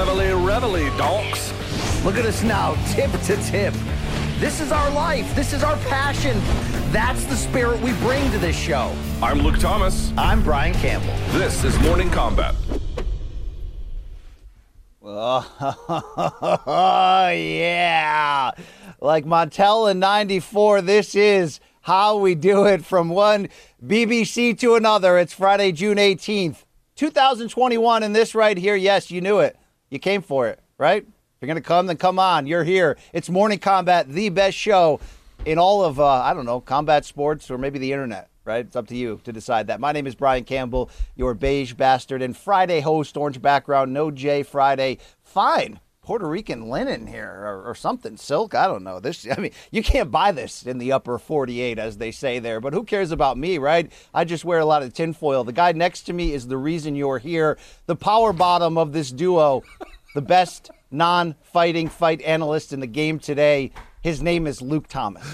Reveille, reveille, donks. Look at us now, tip to tip. This is our life. This is our passion. That's the spirit we bring to this show. I'm Luke Thomas. I'm Brian Campbell. This is Morning Combat. Oh, yeah. Like Montell in 94, this is how we do it from one BBC to another. It's Friday, June 18th, 2021. And this right here, yes, you knew it. You came for it, right? If you're going to come, then come on. You're here. It's Morning Combat, the best show in all of, uh, I don't know, combat sports or maybe the internet right? It's up to you to decide that. My name is Brian Campbell, your beige bastard, and Friday host, orange background, no J Friday. Fine. Puerto Rican linen here or, or something, silk. I don't know. This, I mean, you can't buy this in the upper 48, as they say there, but who cares about me, right? I just wear a lot of tinfoil. The guy next to me is the reason you're here. The power bottom of this duo, the best non fighting fight analyst in the game today. His name is Luke Thomas.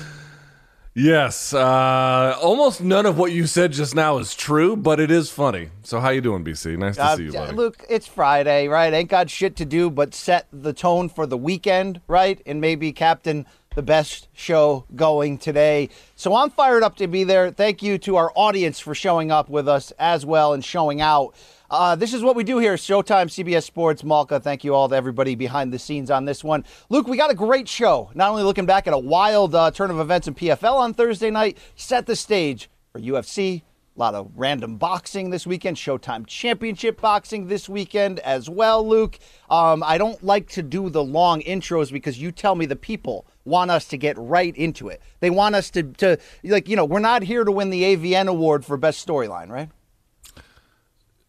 Yes, uh, almost none of what you said just now is true, but it is funny. So how you doing, BC? Nice to Uh, see you, buddy. Luke, it's Friday, right? Ain't got shit to do but set the tone for the weekend, right? And maybe captain the best show going today. So I'm fired up to be there. Thank you to our audience for showing up with us as well and showing out. Uh, this is what we do here. Showtime, CBS Sports, Malka. Thank you all to everybody behind the scenes on this one. Luke, we got a great show. Not only looking back at a wild uh, turn of events in PFL on Thursday night, set the stage for UFC, a lot of random boxing this weekend, Showtime Championship boxing this weekend as well, Luke. Um, I don't like to do the long intros because you tell me the people want us to get right into it. They want us to, to like, you know, we're not here to win the AVN award for best storyline, right?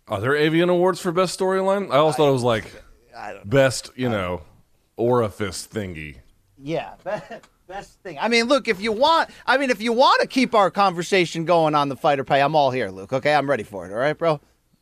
Are there AVN awards for best storyline? I always thought it was like best, you know, orifice thingy. Yeah, best thing. I mean, look, if you want, I mean, if you want to keep our conversation going on the fighter pay, I'm all here, Luke. Okay, I'm ready for it. All right, bro.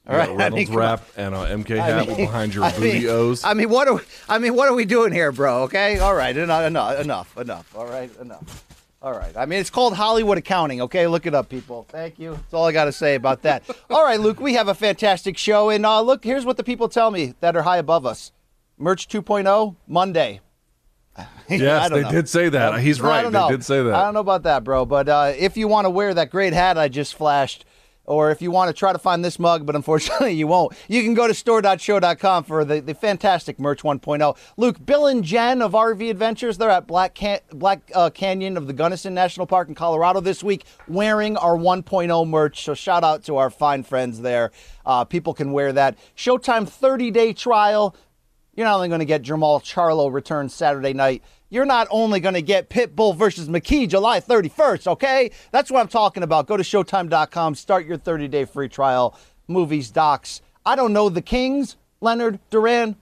All right, You right, got a I Reynolds mean, wrap and uh, a MK I hat mean- behind your I booty mean- O's. I mean, what are we, I mean, what are we doing here, bro? Okay, all right, enough, enough, enough, enough. All right, enough. All right. I mean, it's called Hollywood accounting. Okay, look it up, people. Thank you. That's all I got to say about that. all right, Luke, we have a fantastic show, and uh, look, here's what the people tell me that are high above us. Merch 2.0 Monday. I yes, they know. did say that. He's right. They did say that. I don't know about that, bro. But uh, if you want to wear that great hat I just flashed, or if you want to try to find this mug, but unfortunately you won't, you can go to store.show.com for the, the fantastic merch 1.0. Luke, Bill and Jen of RV Adventures, they're at Black, Can- Black uh, Canyon of the Gunnison National Park in Colorado this week wearing our 1.0 merch. So shout out to our fine friends there. Uh, people can wear that. Showtime 30 day trial. You're not only going to get Jermall Charlo return Saturday night, you're not only going to get Pitbull versus McKee July 31st, okay? That's what I'm talking about. Go to Showtime.com, start your 30 day free trial. Movies, docs. I don't know the Kings, Leonard, Duran,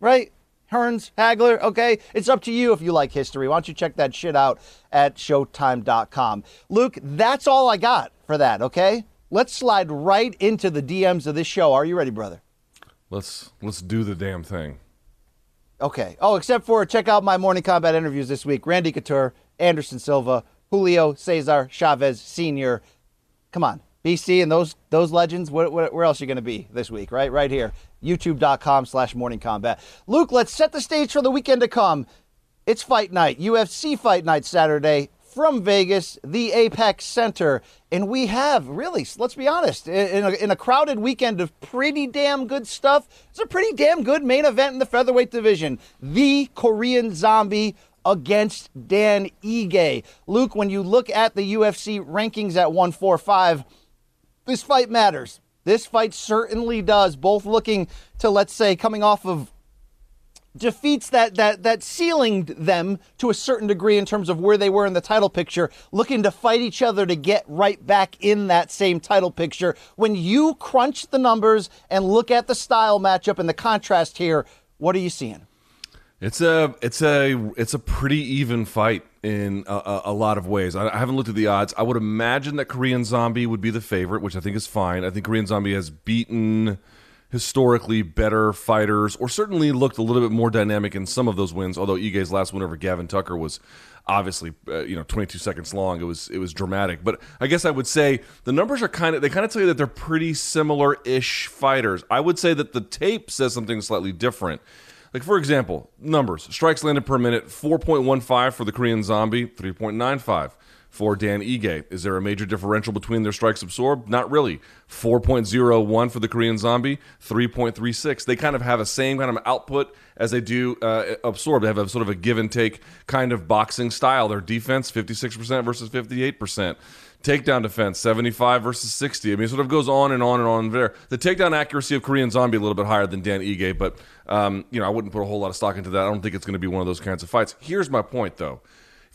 right? Hearns, Hagler, okay? It's up to you if you like history. Why don't you check that shit out at Showtime.com? Luke, that's all I got for that, okay? Let's slide right into the DMs of this show. Are you ready, brother? Let's let's do the damn thing. Okay. Oh, except for check out my morning combat interviews this week. Randy Couture, Anderson Silva, Julio Cesar Chavez Sr. Come on. BC and those those legends, where, where, else are you going to be this week, right? Right here. YouTube.com slash morning combat. Luke, let's set the stage for the weekend to come. It's fight night, UFC fight night Saturday. From Vegas, the Apex Center. And we have really, let's be honest, in a, in a crowded weekend of pretty damn good stuff, it's a pretty damn good main event in the featherweight division. The Korean Zombie against Dan Ige. Luke, when you look at the UFC rankings at 145, this fight matters. This fight certainly does, both looking to, let's say, coming off of defeats that that that ceilinged them to a certain degree in terms of where they were in the title picture, looking to fight each other to get right back in that same title picture. When you crunch the numbers and look at the style matchup and the contrast here, what are you seeing? It's a it's a it's a pretty even fight in a, a, lot of ways. I, I, haven't looked at the odds. I would imagine that Korean Zombie would be the favorite, which I think is fine. I think Korean Zombie has beaten historically better fighters, or certainly looked a little bit more dynamic in some of those wins. Although Ige's last win over Gavin Tucker was obviously uh, you know 22 seconds long. It was it was dramatic. But I guess I would say the numbers are kind of they kind of tell you that they're pretty similar ish fighters. I would say that the tape says something slightly different. Like for example, numbers: strikes landed per minute 4.15 for the Korean Zombie, 3.95 for Dan Ige. Is there a major differential between their strikes absorbed? Not really. 4.01 for the Korean Zombie, 3.36. They kind of have a same kind of output as they do uh, absorb. They have a sort of a give and take kind of boxing style. Their defense, 56% versus 58%. Takedown defense, 75 versus 60. I mean, it sort of goes on and on and on there. The takedown accuracy of Korean Zombie a little bit higher than Dan Ige, but, um, you know, I wouldn't put a whole lot of stock into that. I don't think it's going to be one of those kinds of fights. Here's my point, though.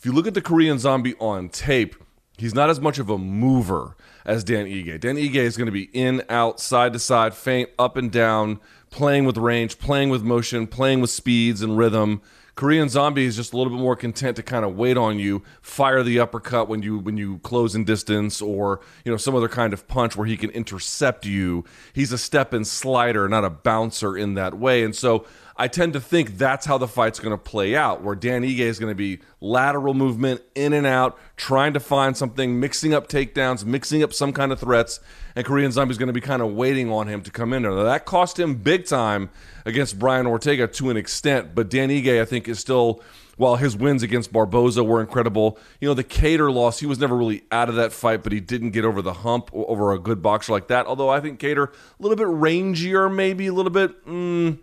If you look at the Korean Zombie on tape, he's not as much of a mover as Dan Ige. Dan Ige is going to be in, out, side to side, feint, up and down, playing with range, playing with motion, playing with speeds and rhythm. Korean Zombie is just a little bit more content to kind of wait on you, fire the uppercut when you when you close in distance, or you know some other kind of punch where he can intercept you. He's a step and slider, not a bouncer in that way, and so I tend to think that's how the fight's going to play out, where Dan Ige is going to be lateral movement, in and out, trying to find something, mixing up takedowns, mixing up some kind of threats, and Korean Zombie's going to be kind of waiting on him to come in there. Now, that cost him big time against Brian Ortega to an extent, but Dan Ige, I think, is still while his wins against Barboza were incredible, you know, the Kattar loss, he was never really out of that fight, but he didn't get over the hump over a good boxer like that. Although I think Kattar, a little bit rangier, maybe a little bit, mm,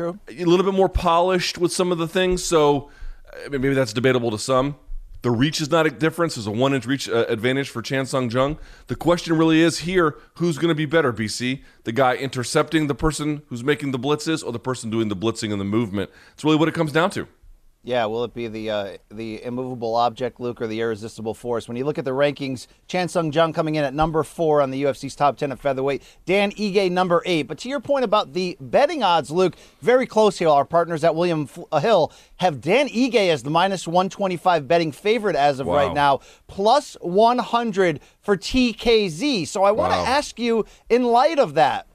True. A little bit more polished with some of the things. So maybe that's debatable to some. The reach is not a difference. There's a one inch reach uh, advantage for Chan Sung Jung. The question really is here who's going to be better, BC? The guy intercepting the person who's making the blitzes or the person doing the blitzing and the movement? It's really what it comes down to. Yeah, will it be the uh, the immovable object, Luke, or the irresistible force? When you look at the rankings, Chan Sung Jung coming in at number four on the UFC's top ten at featherweight, Dan Ige number eight. But to your point about the betting odds, Luke, very close here. Our partners at William uh, Hill have Dan Ige as the minus one twenty five betting favorite as of wow. right now, plus one hundred for TKZ. So I want to wow. ask you, in light of that,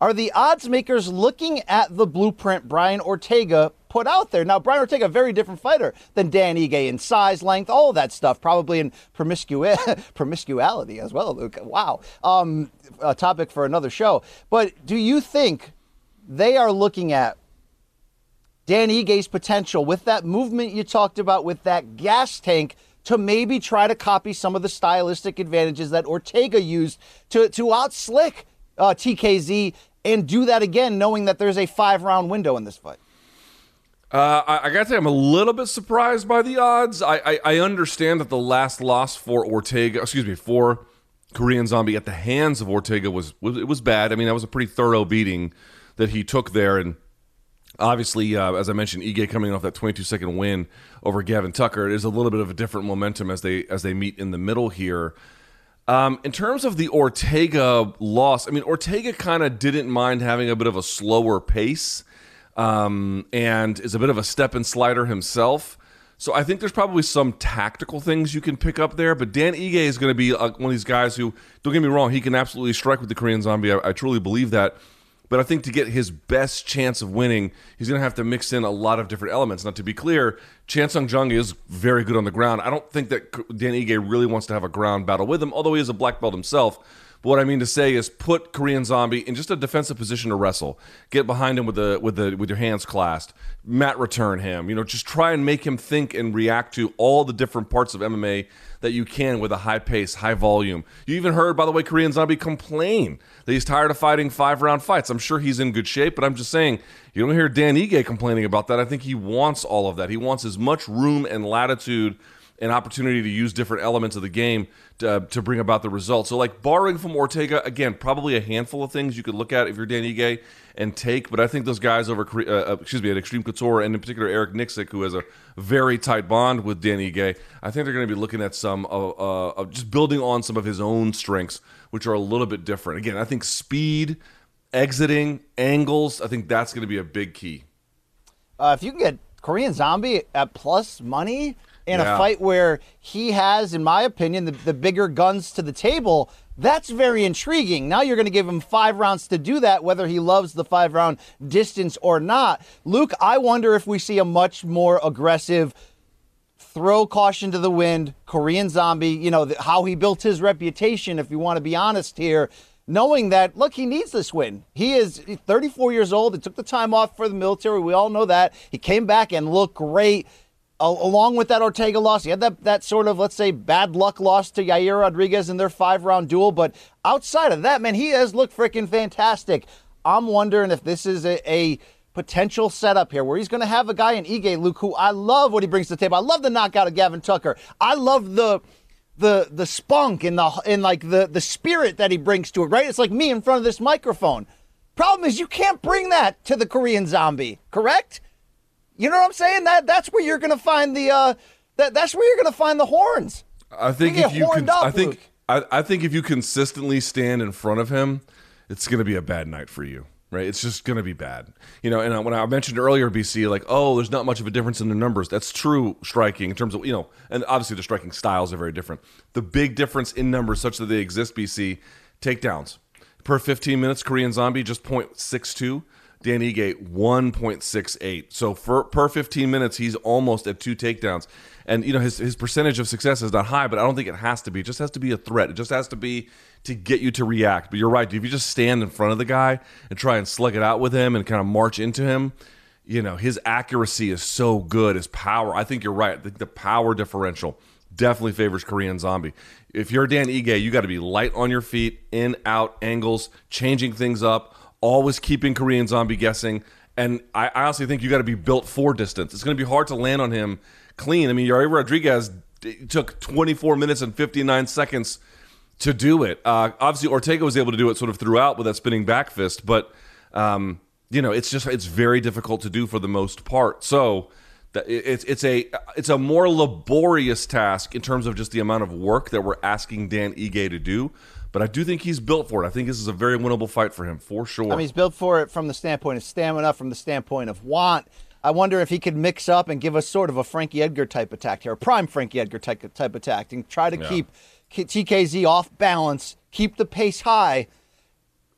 are the odds makers looking at the blueprint Brian Ortega put out there? Now, Brian Ortega, a very different fighter than Dan Ige in size, length, all that stuff, probably in promiscu- promiscuity as well, Luke. Wow. Um, a topic for another show. But do you think they are looking at Dan Ige's potential with that movement you talked about, with that gas tank? to maybe try to copy some of the stylistic advantages that Ortega used to, to outslick uh, TKZ and do that again, knowing that there's a five round window in this fight? Uh, I, I, gotta say, I'm a little bit surprised by the odds. I, I, I, understand that the last loss for Ortega, excuse me, for Korean Zombie at the hands of Ortega was, was it was bad. I mean, that was a pretty thorough beating that he took there, and obviously, uh, as I mentioned, Ige coming off that 22 second win over Gavin Tucker, is a little bit of a different momentum as they as they meet in the middle here. Um, in terms of the Ortega loss, I mean, Ortega kind of didn't mind having a bit of a slower pace um, and is a bit of a step and slider himself. So I think there's probably some tactical things you can pick up there. But Dan Ige is going to be uh, one of these guys who, don't get me wrong, he can absolutely strike with the Korean Zombie. I, I truly believe that. But I think to get his best chance of winning, he's going to have to mix in a lot of different elements. Now, to be clear, Chan Sung Jung is very good on the ground. I don't think that Dan Ige really wants to have a ground battle with him, although he is a black belt himself. But what I mean to say is put Korean Zombie in just a defensive position to wrestle. Get behind him with the with the with your hands clasped. Mat return him. You know, just try and make him think and react to all the different parts of MMA that you can with a high pace, high volume. You even heard, by the way, Korean Zombie complain that he's tired of fighting five round fights. I'm sure he's in good shape, but I'm just saying, you don't hear Dan Ige complaining about that. I think he wants all of that. He wants as much room and latitude and opportunity to use different elements of the game to, uh, to bring about the results. So, like borrowing from Ortega, again, probably a handful of things you could look at if you're Dan Ige and take. But I think those guys over, uh, uh, excuse me, at Extreme Couture and in particular Eric Nicksick, who has a very tight bond with Dan Ige, I think they're going to be looking at some uh, uh, just building on some of his own strengths, which are a little bit different. Again, I think speed, exiting, angles, I think that's going to be a big key. Uh, if you can get Korean Zombie at plus money in Yeah. a fight where he has, in my opinion, the, the bigger guns to the table, that's very intriguing. Now you're going to give him five rounds to do that, whether he loves the five round distance or not. Luke, I wonder if we see a much more aggressive throw caution to the wind, Korean zombie, you know, how he built his reputation, if you want to be honest here, knowing that, look, he needs this win. He is 34 years old. He took the time off for the military. We all know that. He came back and looked great. Al- Along with that Ortega loss, he had that, that sort of, let's say, bad luck loss to Yair Rodriguez in their five round duel. But outside of that, man, he has looked freaking fantastic. I'm wondering if this is a, a potential setup here where he's going to have a guy in Ige Luke who I love what he brings to the table. I love the knockout of Gavin Tucker. I love the the the spunk and the and like the the spirit that he brings to it. Right? It's like me in front of this microphone. Problem is you can't bring that to the Korean Zombie. Correct? You know what I'm saying? That that's where you're going to find the uh that that's where you're to find the horns. I think if you can, up, I think. I, I think if you consistently stand in front of him, it's going to be a bad night for you. Right? It's just going to be bad. You know, and when I mentioned earlier, BC, like, oh, there's not much of a difference in the numbers. That's true striking in terms of, you know, and obviously the striking styles are very different. The big difference in numbers, such that they exist, BC, takedowns. Per 15 minutes, Korean Zombie just 0.62. Dan Ige 1.68. So for per 15 minutes, he's almost at two takedowns. And you know his his percentage of success is not high, but I don't think it has to be. It just has to be a threat. It just has to be to get you to react. But you're right. If you just stand in front of the guy and try and slug it out with him and kind of march into him, you know his accuracy is so good. His power. I think you're right. I think the power differential definitely favors Korean Zombie. If you're Dan Ige, you got to be light on your feet, in out angles, changing things up, always keeping Korean Zombie guessing. And I, I honestly think you got to be built for distance. It's going to be hard to land on him clean. I mean, Yair Rodriguez took 24 minutes and 59 seconds to do it. Uh, obviously, Ortega was able to do it sort of throughout with that spinning back fist, but um, you know, it's just it's very difficult to do for the most part. So it's it's a it's a more laborious task in terms of just the amount of work that we're asking Dan Ige to do. But I do think he's built for it. I think this is a very winnable fight for him for sure. I mean, he's built for it from the standpoint of stamina, from the standpoint of want. I wonder if he could mix up and give us sort of a Frankie Edgar type attack here, a prime Frankie Edgar type, type attack, and try to Yeah. keep TKZ off balance, keep the pace high.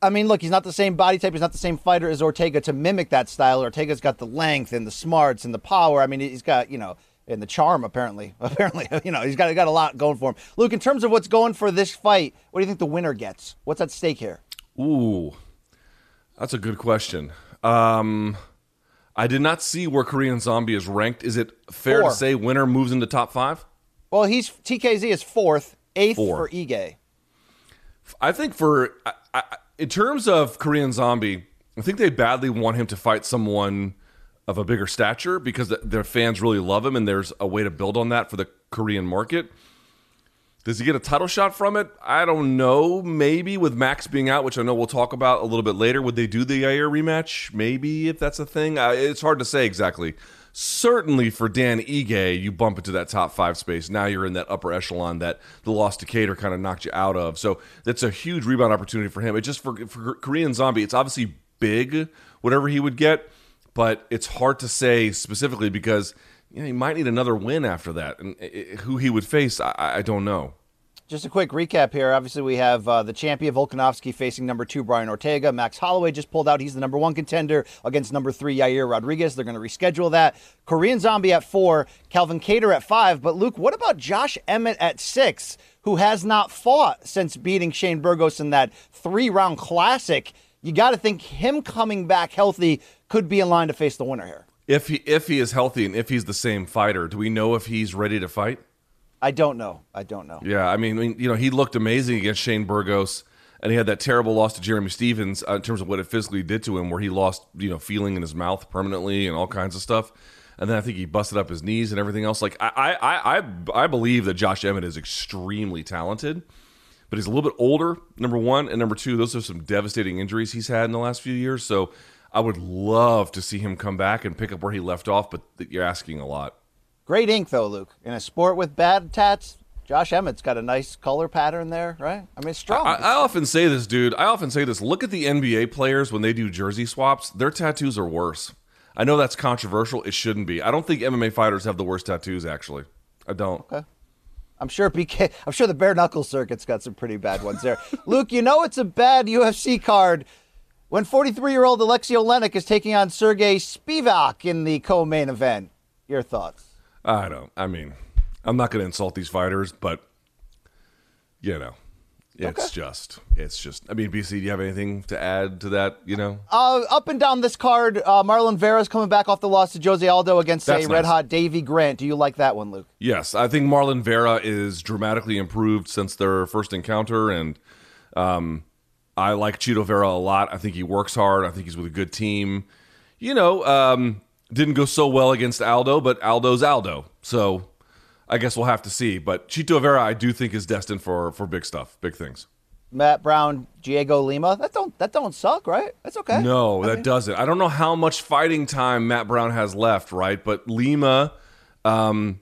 I mean, look, he's not the same body type. He's not the same fighter as Ortega to mimic that style. Ortega's got the length and the smarts and the power. I mean, he's got, you know, and the charm, apparently. Apparently, you know, he's got, got a lot going for him. Luke, in terms of what's going for this fight, what do you think the winner gets? What's at stake here? Ooh, that's a good question. Um, I did not see where Korean Zombie is ranked. Is it fair Four. to say winner moves into top five? Well, he's TKZ is fourth, eighth Four. for Ige. I think for I, I, in terms of Korean Zombie, I think they badly want him to fight someone of a bigger stature because th- their fans really love him, and there's a way to build on that for the Korean market. Does he get a title shot from it? I don't know. Maybe with Max being out, which I know we'll talk about a little bit later. Would they do the Yair rematch? Maybe if that's a thing. Uh, it's hard to say exactly. Certainly for Dan Ige, you bump into that top five space. Now you're in that upper echelon that the loss to Kattar kind of knocked you out of. So that's a huge rebound opportunity for him. It just for, for Korean Zombie, it's obviously big, whatever he would get, but it's hard to say specifically because you know, he might need another win after that, and uh, who he would face, I, I don't know. just a quick recap here. Obviously, we have uh, the champion Volkanovski facing number two Brian Ortega. Max Holloway just pulled out. He's the number one contender against number three Yair Rodriguez. They're going to reschedule that. Korean Zombie at four, Calvin Kattar at five. But Luke, what about Josh Emmett at six, who has not fought since beating Shane Burgos in that three round classic? You got to think him coming back healthy could be in line to face the winner here. If he if he is healthy and if he's the same fighter, do we know if he's ready to fight? I don't know. I don't know. Yeah, I mean, you know, he looked amazing against Shane Burgos, and he had that terrible loss to Jeremy Stephens uh, in terms of what it physically did to him, where he lost, you know, feeling in his mouth permanently and all kinds of stuff. And then I think he busted up his knees and everything else. Like I, I, I, I believe that Josh Emmett is extremely talented, but he's a little bit older. Number one, and number two, those are some devastating injuries he's had in the last few years. So I would love to see him come back and pick up where he left off. But you're asking a lot. Great ink, though, Luke. In a sport with bad tats, Josh Emmett's got a nice color pattern there, right? I mean, strong. I, I, often say this, dude. I often say this. Look at the NBA players when they do jersey swaps. Their tattoos are worse. I know that's controversial. It shouldn't be. I don't think MMA fighters have the worst tattoos. Actually, I don't. Okay. I'm sure BK. I'm sure the bare knuckle circuit's got some pretty bad ones there. Luke, you know it's a bad UFC card when 43 year old Alexei Oleinik is taking on Sergey Spivak in the co-main event. Your thoughts? I don't. I mean, I'm not going to insult these fighters, but you know, it's okay. just, it's just. I mean, BC, do you have anything to add to that? You know, uh, up and down this card, uh, Marlon Vera's coming back off the loss to Jose Aldo against That's a nice. red hot Davy Grant. Do you like that one, Luke? Yes, I think Marlon Vera is dramatically improved since their first encounter, and um, I like Chito Vera a lot. I think he works hard. I think he's with a good team. You know, um, didn't go so well against Aldo, but Aldo's Aldo. So I guess we'll have to see. But Chito Vera, I do think is destined for for big stuff, big things. Matt Brown, Diego Lima. That don't that don't suck, right? That's okay. No, I that mean. doesn't. I don't know how much fighting time Matt Brown has left, right? But Lima, um,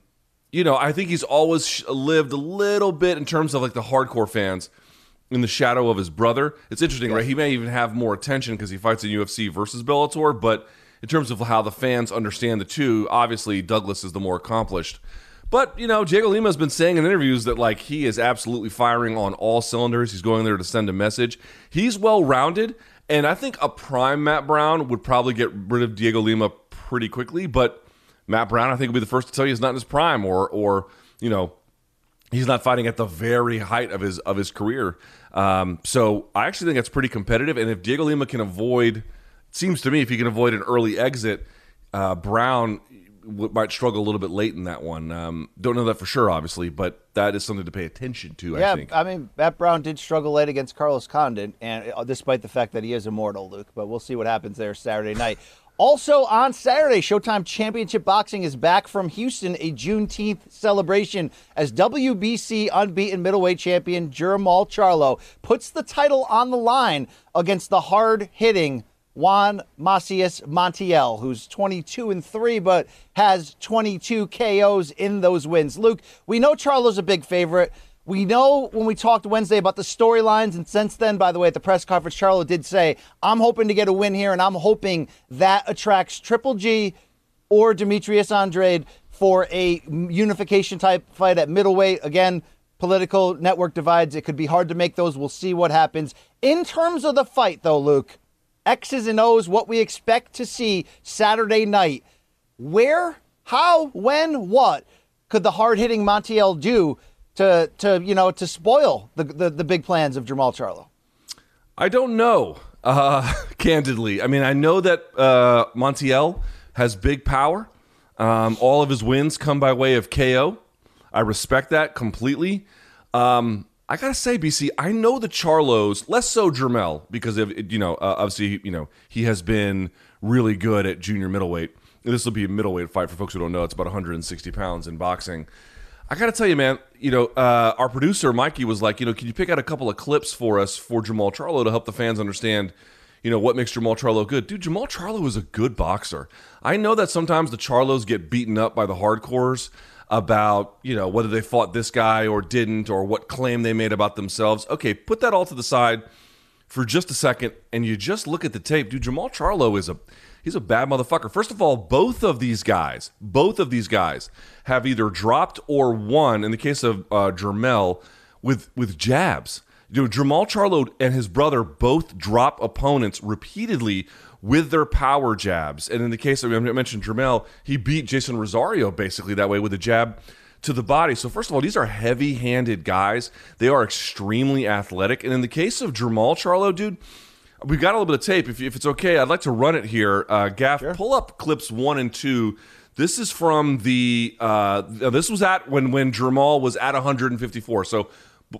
you know, I think he's always lived a little bit in terms of like the hardcore fans in the shadow of his brother. It's interesting, yes. right? He may even have more attention because he fights in UFC versus Bellator, but in terms of how the fans understand the two, obviously Douglas is the more accomplished. But, you know, Diego Lima has been saying in interviews that, like, he is absolutely firing on all cylinders. He's going there to send a message. He's well rounded. And I think a prime Matt Brown would probably get rid of Diego Lima pretty quickly. But Matt Brown, I think, would be the first to tell you he's not in his prime or, or you know, he's not fighting at the very height of his of his career. Um, so I actually think that's pretty competitive. And if Diego Lima can avoid – seems to me if he can avoid an early exit, uh, Brown might struggle a little bit late in that one. Um, don't know that for sure, obviously, but that is something to pay attention to. Yeah, I think. I mean, Matt Brown did struggle late against Carlos Condit, and uh, despite the fact that he is immortal, Luke. But we'll see what happens there Saturday night. Also on Saturday, Showtime Championship Boxing is back from Houston, a Juneteenth celebration as WBC unbeaten middleweight champion Jermall Charlo puts the title on the line against the hard-hitting Juan Macias Montiel, who's 22 and 3, but has 22 KOs in those wins. Luke, we know Charlo's a big favorite. We know when we talked Wednesday about the storylines, and since then, by the way, at the press conference, Charlo did say, I'm hoping to get a win here, and I'm hoping that attracts Triple G or Demetrius Andrade for a unification type fight at middleweight. Again, political network divides. It could be hard to make those. We'll see what happens. In terms of the fight, though, Luke, X's and O's, what we expect to see Saturday night. Where, how, when, what could the hard hitting Montiel do to, to, you know, to spoil the, the, the big plans of Jermall Charlo? I don't know, uh, candidly. I mean, I know that uh, Montiel has big power. Um, all of his wins come by way of KO. I respect that completely. Um, I gotta say, BC, I know the Charlos less so Jermell because of you know uh, obviously you know he has been really good at junior middleweight. This will be a middleweight fight for folks who don't know. It's about 160 pounds in boxing. I gotta tell you, man. You know, uh, our producer Mikey was like, you know, can you pick out a couple of clips for us for Jermall Charlo to help the fans understand, you know, what makes Jermall Charlo good? Dude, Jermall Charlo is a good boxer. I know that sometimes the Charlos get beaten up by the hardcores about you know whether they fought this guy or didn't or what claim they made about themselves. Okay put that all to the side for just a second and you just look at the tape. Dude Jermall charlo is a he's a bad motherfucker. First of all both of these guys both of these guys have either dropped or won in the case of uh, jermell with with jabs. You know, Jermall Charlo and his brother both drop opponents repeatedly with their power jabs. And in the case of I mentioned Jermell, he beat Jeison Rosario basically that way with a jab to the body. So first of all, these are heavy-handed guys. They are extremely athletic. And in the case of Jermall Charlo, dude, we got a little bit of tape. If, if it's okay, I'd like to run it here. Uh, Gaff, pull up clips one and two. This is from the. Uh, this was at when when Jermall was at 154. So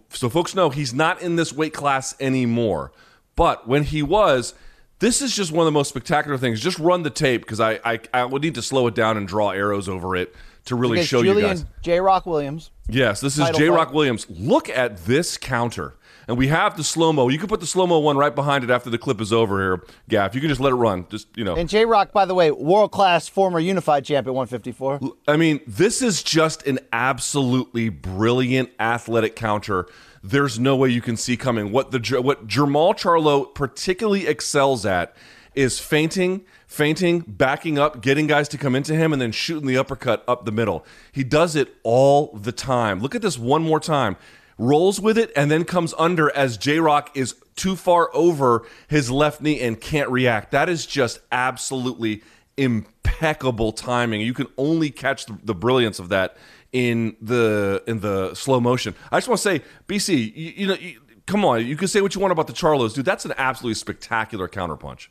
so folks know he's not in this weight class anymore. But when he was, this is just one of the most spectacular things. Just run the tape because I, I I would need to slow it down and draw arrows over it to really show Julian you guys. J. Rock Williams. Yes, this is J. Rock fight. Williams. Look at this counter. And we have the slow mo. You can put the slow mo one right behind it after the clip is over here, Gaff. You can just let it run. Just you know. And J. Rock, by the way, world class former unified champ at 154. I mean, this is just an absolutely brilliant athletic counter. There's no way you can see coming. What the what Jermall Charlo particularly excels at is feinting, feinting, backing up, getting guys to come into him, and then shooting the uppercut up the middle. He does it all the time. Look at this one more time. Rolls with it and then comes under as J Rock is too far over his left knee and can't react. That is just absolutely impeccable timing. You can only catch the, the brilliance of that in the in the slow motion. I just want to say, BC, you, you know, you, come on, you can say what you want about the Charlos, dude. That's an absolutely spectacular counterpunch.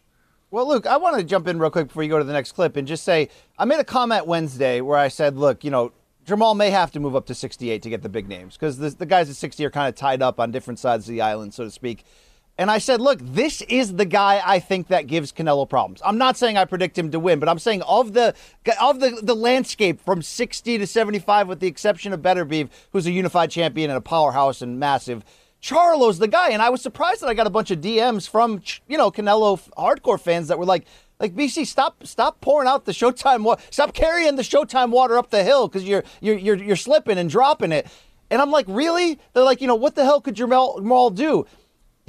Well, Luke, I want to jump in real quick before you go to the next clip and just say I made a comment Wednesday where I said, look, you know, Jermall may have to move up to 68 to get the big names because the, the guys at 60 are kind of tied up on different sides of the island, so to speak. And I said, look, this is the guy I think that gives Canelo problems. I'm not saying I predict him to win, but I'm saying of the of the, the landscape from 60 to 75, with the exception of Beterbiev, who's a unified champion and a powerhouse and massive. Charlo's the guy, and I was surprised that I got a bunch of DMs from you know Canelo hardcore fans that were like, like BC, stop, stop pouring out the Showtime water, stop carrying the Showtime water up the hill because you're you're you're you're slipping and dropping it. And I'm like, really? They're like, you know, what the hell could Jermall do?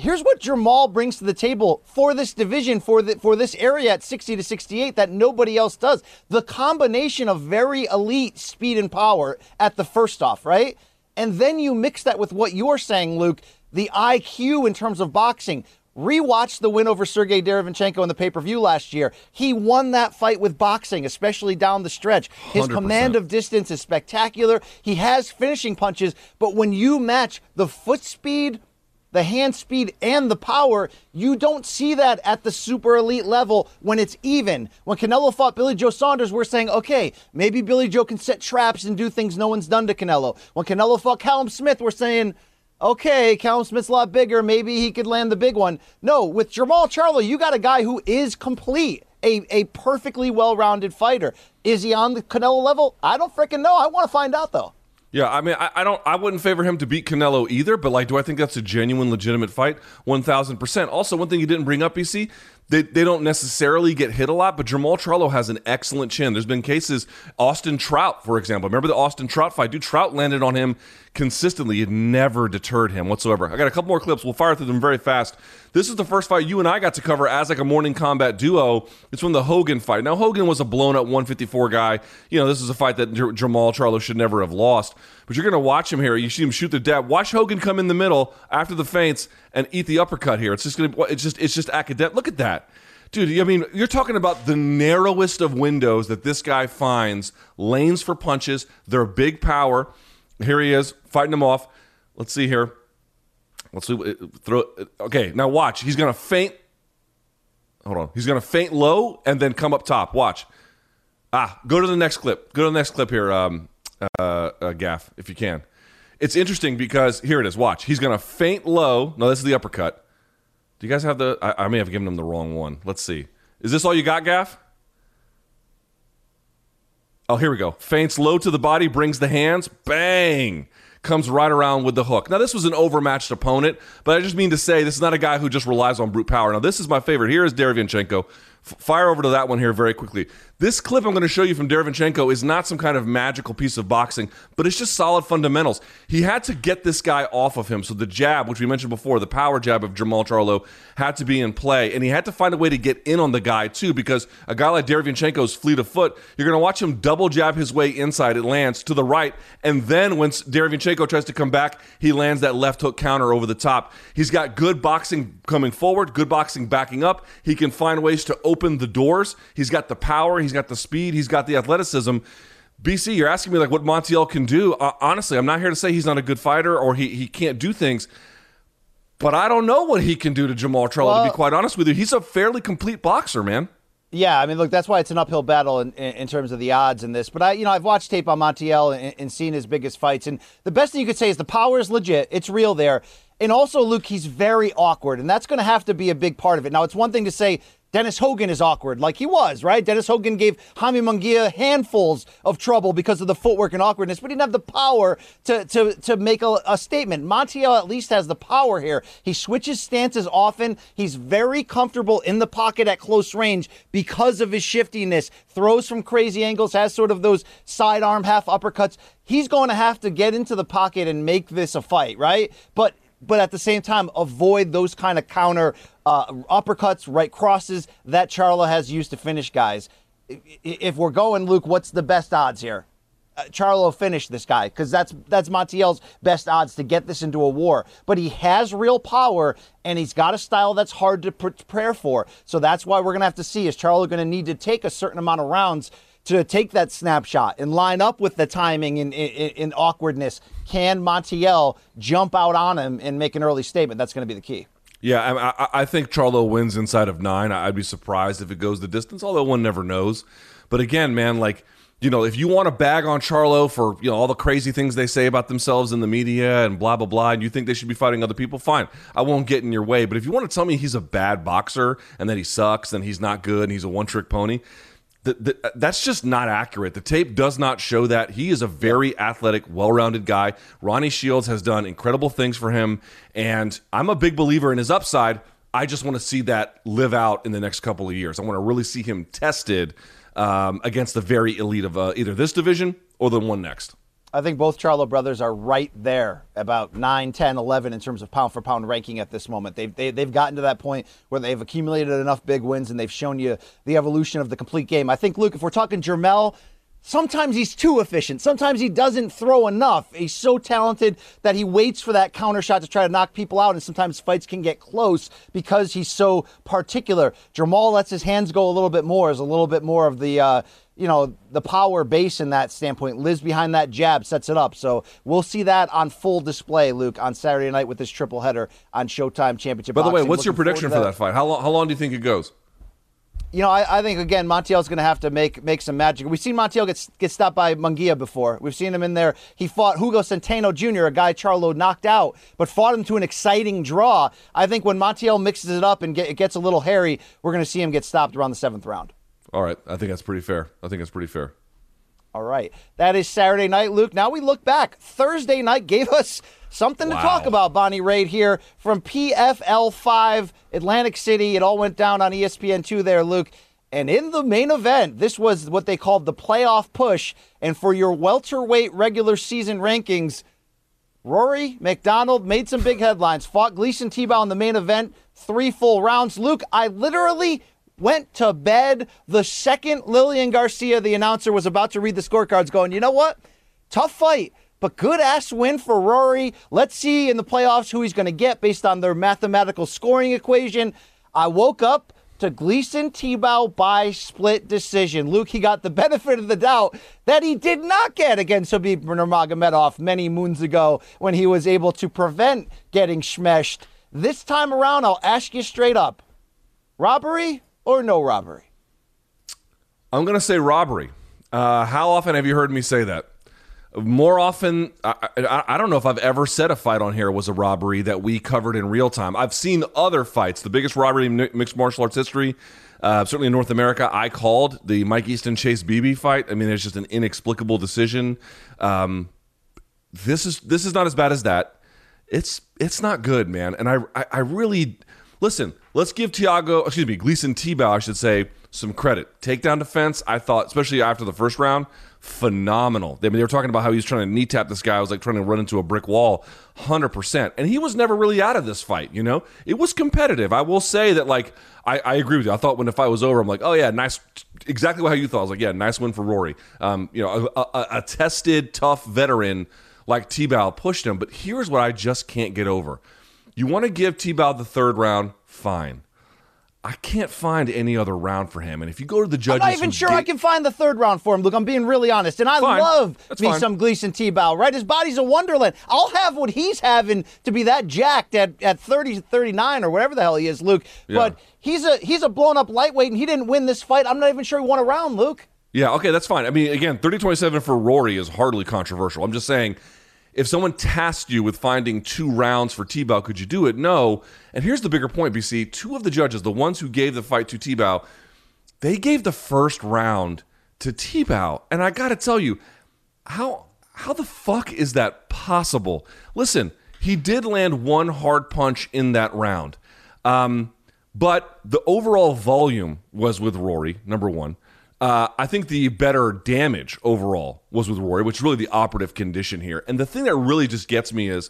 Here's what Jermall brings to the table for this division, for the, for this area at 60 to 68 that nobody else does. The combination of very elite speed and power at the first off, right? And then you mix that with what you're saying, Luke, the IQ in terms of boxing. Rewatch the win over Sergey Derevyanchenko in the pay-per-view last year. He won that fight with boxing, especially down the stretch. His 100%. command of distance is spectacular. He has finishing punches, but when you match the foot speed, the hand speed and the power, you don't see that at the super elite level when it's even. When Canelo fought Billy Joe Saunders, we're saying, okay, maybe Billy Joe can set traps and do things no one's done to Canelo. When Canelo fought Callum Smith, we're saying, okay, Callum Smith's a lot bigger. Maybe he could land the big one. No, with Jermall Charlo, you got a guy who is complete. A, a perfectly well rounded fighter. Is he on the Canelo level? I don't freaking know. I want to find out though. Yeah, I mean, I, I don't, I wouldn't favor him to beat Canelo either. But like, do I think that's a genuine, legitimate fight? One thousand percent. Also, one thing you didn't bring up, BC, they they don't necessarily get hit a lot, but Jermall Charlo has an excellent chin. There's been cases, Austin Trout, for example. Remember the Austin Trout fight? Dude, Trout landed on him consistently. It never deterred him whatsoever. I got a couple more clips. We'll fire through them very fast. This is the first fight you and I got to cover as like a morning combat duo. It's from the Hogan fight. Now Hogan was a blown up 154 guy. You know, this is a fight that J- Jermall Charlo should never have lost. But you're going to watch him here. You see him shoot the dab. Watch Hogan come in the middle after the feints and eat the uppercut here. It's just going to. It's just. It's just academic. Look at that. Dude, I mean, you're talking about the narrowest of windows that this guy finds lanes for punches. They're big power. Here he is fighting him off. Let's see here. Let's see. uh, Throw. Okay, now watch. He's gonna feint. Hold on. He's gonna feint low and then come up top. Watch. Ah, go to the next clip. Go to the next clip here, um, uh, uh, Gaff, if you can. It's interesting because here it is. Watch. He's gonna feint low. No, this is the uppercut. Do you guys have the? I, I may have given him the wrong one. Let's see. Is this all you got, Gaff? Oh, here we go. Feints low to the body, brings the hands, bang, comes right around with the hook. Now, this was an overmatched opponent, but I just mean to say this is not a guy who just relies on brute power. Now, this is my favorite. Here is Derevyanchenko. F- fire over to that one here very quickly. This clip I'm going to show you from Derevyanchenko is not some kind of magical piece of boxing, but it's just solid fundamentals. He had to get this guy off of him. So the jab, which we mentioned before, the power jab of Jermall Charlo had to be in play. And he had to find a way to get in on the guy, too, because a guy like Derevyanchenko's fleet of foot, you're going to watch him double jab his way inside. It lands to the right. And then when Derevyanchenko tries to come back, he lands that left hook counter over the top. He's got good boxing coming forward, good boxing backing up. He can find ways to open the doors. He's got the power. He's got the speed, he's got the athleticism. BC, you're asking me like what Montiel can do. Uh, honestly, I'm not here to say he's not a good fighter or he he can't do things. But I don't know what he can do to Jermall Charlo. Well, to be quite honest with you, he's a fairly complete boxer, man. Yeah, I mean, look, that's why it's an uphill battle in, in, in, terms of the odds in this. But I, you know, I've watched tape on Montiel and, and, seen his biggest fights, and the best thing you could say is the power is legit. It's real there, and also, Luke, he's very awkward, and that's going to have to be a big part of it. Now, it's one thing to say Dennis Hogan is awkward, like he was, right? Dennis Hogan gave Jaime Munguia handfuls of trouble because of the footwork and awkwardness, but he didn't have the power to to to make a, a statement. Montiel at least has the power here. He switches stances often. He's very comfortable in the pocket at close range because of his shiftiness. Throws from crazy angles, has sort of those sidearm half uppercuts. He's going to have to get into the pocket and make this a fight, right? But but at the same time avoid those kind of counter uh, uppercuts, right crosses that Charlo has used to finish guys. If we're going, Luke, what's the best odds here? Uh, Charlo finish this guy because that's that's Montiel's best odds to get this into a war. But he has real power and he's got a style that's hard to prepare for. So that's why we're gonna have to see is Charlo going to need to take a certain amount of rounds to take that snapshot and line up with the timing and, in awkwardness. Can Montiel jump out on him and make an early statement? That's going to be the key. Yeah, I, I, think Charlo wins inside of nine. I'd be surprised if it goes the distance, although one never knows. But again, man, like you know, if you want to bag on Charlo for you know all the crazy things they say about themselves in the media and blah blah blah, and you think they should be fighting other people, fine. I won't get in your way. But if you want to tell me he's a bad boxer and that he sucks and he's not good and he's a one trick pony, the, the, that's just not accurate. The tape does not show that. He is a very athletic, well rounded guy. Ronnie Shields has done incredible things for him, and I'm a big believer in his upside. I just want to see that live out in the next couple of years. I want to really see him tested um, against the very elite of uh, either this division or the one next. I think both Charlo brothers are right there, about 9, 10, 11 in terms of pound for pound ranking at this moment. They've, they, have they have gotten to that point where they've accumulated enough big wins and they've shown you the evolution of the complete game. I think, Luke, if we're talking Jermell, sometimes he's too efficient. Sometimes he doesn't throw enough. He's so talented that he waits for that counter shot to try to knock people out, and sometimes fights can get close because he's so particular. Jermall lets his hands go a little bit more, is a little bit more of the. Uh, you know, the power base in that standpoint lives behind that jab, sets it up. So we'll see that on full display, Luke, on Saturday night with this triple header on Showtime Championship. By the way, what's your prediction for that. fight? How long, how long do you think it goes? You know, I, I think again, Montiel's going to have to make make some magic. We've seen Montiel get get stopped by Munguia before. We've seen him in there. He fought Hugo Centeno Jr., a guy Charlo knocked out, but fought him to an exciting draw. I think when Montiel mixes it up and get, it gets a little hairy, we're going to see him get stopped around the seventh round. All right. I think that's pretty fair. I think that's pretty fair. All right. That is Saturday night, Luke. Now we look back. Thursday night gave us something wow. to talk about, Bonnie Raitt here from PFL 5, Atlantic City. It all went down on ESPN 2 there, Luke. And in the main event, this was what they called the playoff push. And for your welterweight regular season rankings, Rory MacDonald made some big headlines. Fought Gleison Tibau in the main event, three full rounds. Luke, I literally went to bed the second Lillian Garcia, the announcer, was about to read the scorecards, going, you know what? Tough fight, but good ass win for Rory. Let's see in the playoffs who he's going to get based on their mathematical scoring equation. I woke up to Gleison Tibau by split decision. Luke, he got the benefit of the doubt that he did not get against Khabib Nurmagomedov many moons ago when he was able to prevent getting smeshed. This time around, I'll ask you straight up robbery or no robbery? I'm going to say robbery. Uh, how often have you heard me say that? More often, I, I, I, don't know if I've ever said a fight on here was a robbery that we covered in real time. I've seen other fights. The biggest robbery in mixed martial arts history, uh, certainly in North America, I called the Mike Easton Chase Beebe fight. I mean, it's just an inexplicable decision. Um, this is this is not as bad as that. It's it's not good, man. And I I, I really listen, let's give Tiago, excuse me, Gleison Tibau, I should say, some credit. Takedown defense, I thought, especially after the first round, phenomenal. I mean, they were talking about how he was trying to knee tap this guy. I was like trying to run into a brick wall, hundred percent. And he was never really out of this fight. You know, it was competitive. I will say that, like, I, I agree with you. I thought when the fight was over, I'm like, oh yeah, nice, exactly how you thought. I was like, yeah, nice win for Rory. Um, you know, a, a, a tested, tough veteran like Tibau pushed him. But here's what I just can't get over. You want to give Tibau the third round, fine. I can't find any other round for him. And if you go to the judges, I'm not even sure ga- I can find the third round for him. Look, I'm being really honest, and I Fine. love That's me fine. some Gleison Tibau, right? His body's a wonderland. I'll have what he's having to be that jacked at, at 30, 39 or whatever the hell he is, Luke. But he's a he's a blown up lightweight, and he didn't win this fight. I'm not even sure he won a round, Luke. Yeah, okay, that's fine. I mean, again, 30 27 for Rory is hardly controversial. I'm just saying, if someone tasked you with finding two rounds for Tibau, could you do it? No. And here's the bigger point, BC. Two of the judges, the ones who gave the fight to Tibau, they gave the first round to Tibau. And I got to tell you, how how the fuck is that possible? Listen, he did land one hard punch in that round. Um, but the overall volume was with Rory, number one. Uh, I think the better damage overall was with Rory, which is really the operative condition here. And the thing that really just gets me is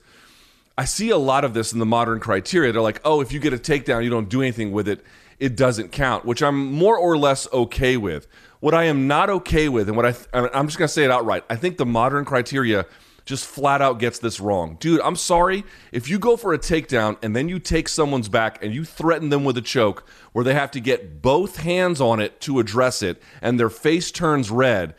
I see a lot of this in the modern criteria. They're like, oh, if you get a takedown, you don't do anything with it, it doesn't count, which I'm more or less okay with. What I am not okay with, and what I, I'm just going to say it outright, I think the modern criteria just flat out gets this wrong. Dude, I'm sorry. If you go for a takedown and then you take someone's back and you threaten them with a choke where they have to get both hands on it to address it and their face turns red,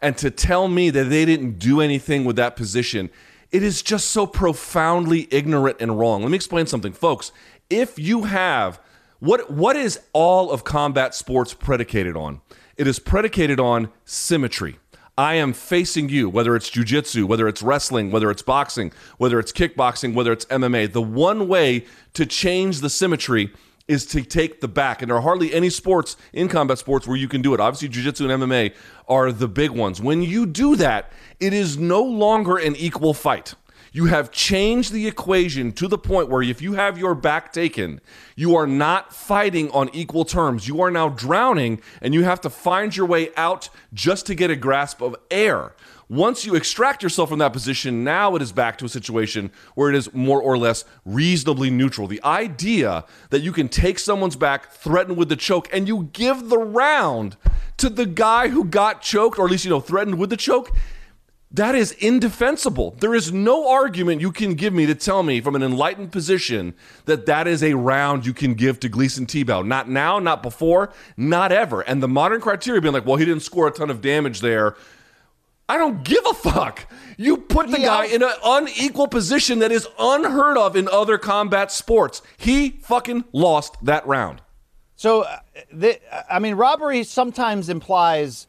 and to tell me that they didn't do anything with that position, it is just so profoundly ignorant and wrong. Let me explain something, folks. If you have what what is all of combat sports predicated on? It is predicated on symmetry. I am facing you, whether it's jujitsu, whether it's wrestling, whether it's boxing, whether it's kickboxing, whether it's MMA. The one way to change the symmetry is to take the back. And there are hardly any sports in combat sports where you can do it. Obviously, jiu-jitsu and MMA are the big ones. When you do that, it is no longer an equal fight. You have changed the equation to the point where if you have your back taken, you are not fighting on equal terms. You are now drowning and you have to find your way out just to get a grasp of air. Once you extract yourself from that position, now it is back to a situation where it is more or less reasonably neutral. The idea that you can take someone's back, threaten with the choke, and you give the round to the guy who got choked, or at least, you know, threatened with the choke, that is indefensible. There is no argument you can give me to tell me from an enlightened position that that is a round you can give to Gleison Tibau. Not now, not before, not ever. And the modern criteria being like, well, he didn't score a ton of damage there. I don't give a fuck. You put the He guy in an unequal position that is unheard of in other combat sports. He fucking lost that round. So, uh, the, I mean, robbery sometimes implies,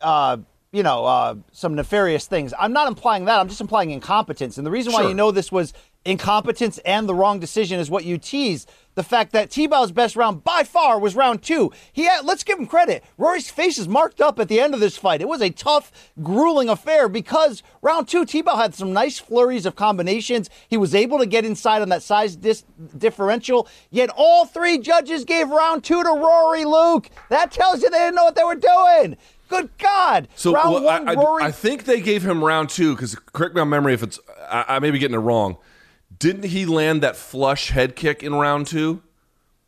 uh, you know, uh, some nefarious things. I'm not implying that. I'm just implying incompetence. And the reason why you know this was incompetence and the wrong decision is what you tease. The fact that Tibau's best round by far was round two. He had, let's give him credit. Rory's face is marked up at the end of this fight. It was a tough, grueling affair because round two, Tibau had some nice flurries of combinations. He was able to get inside on that size dis- differential. Yet all three judges gave round two to Rory Luke. That tells you they didn't know what they were doing. Good God. So round well, one, I, Rory. I think they gave him round two because correct on memory if it's I, I may be getting it wrong. Didn't he land that flush head kick in round two?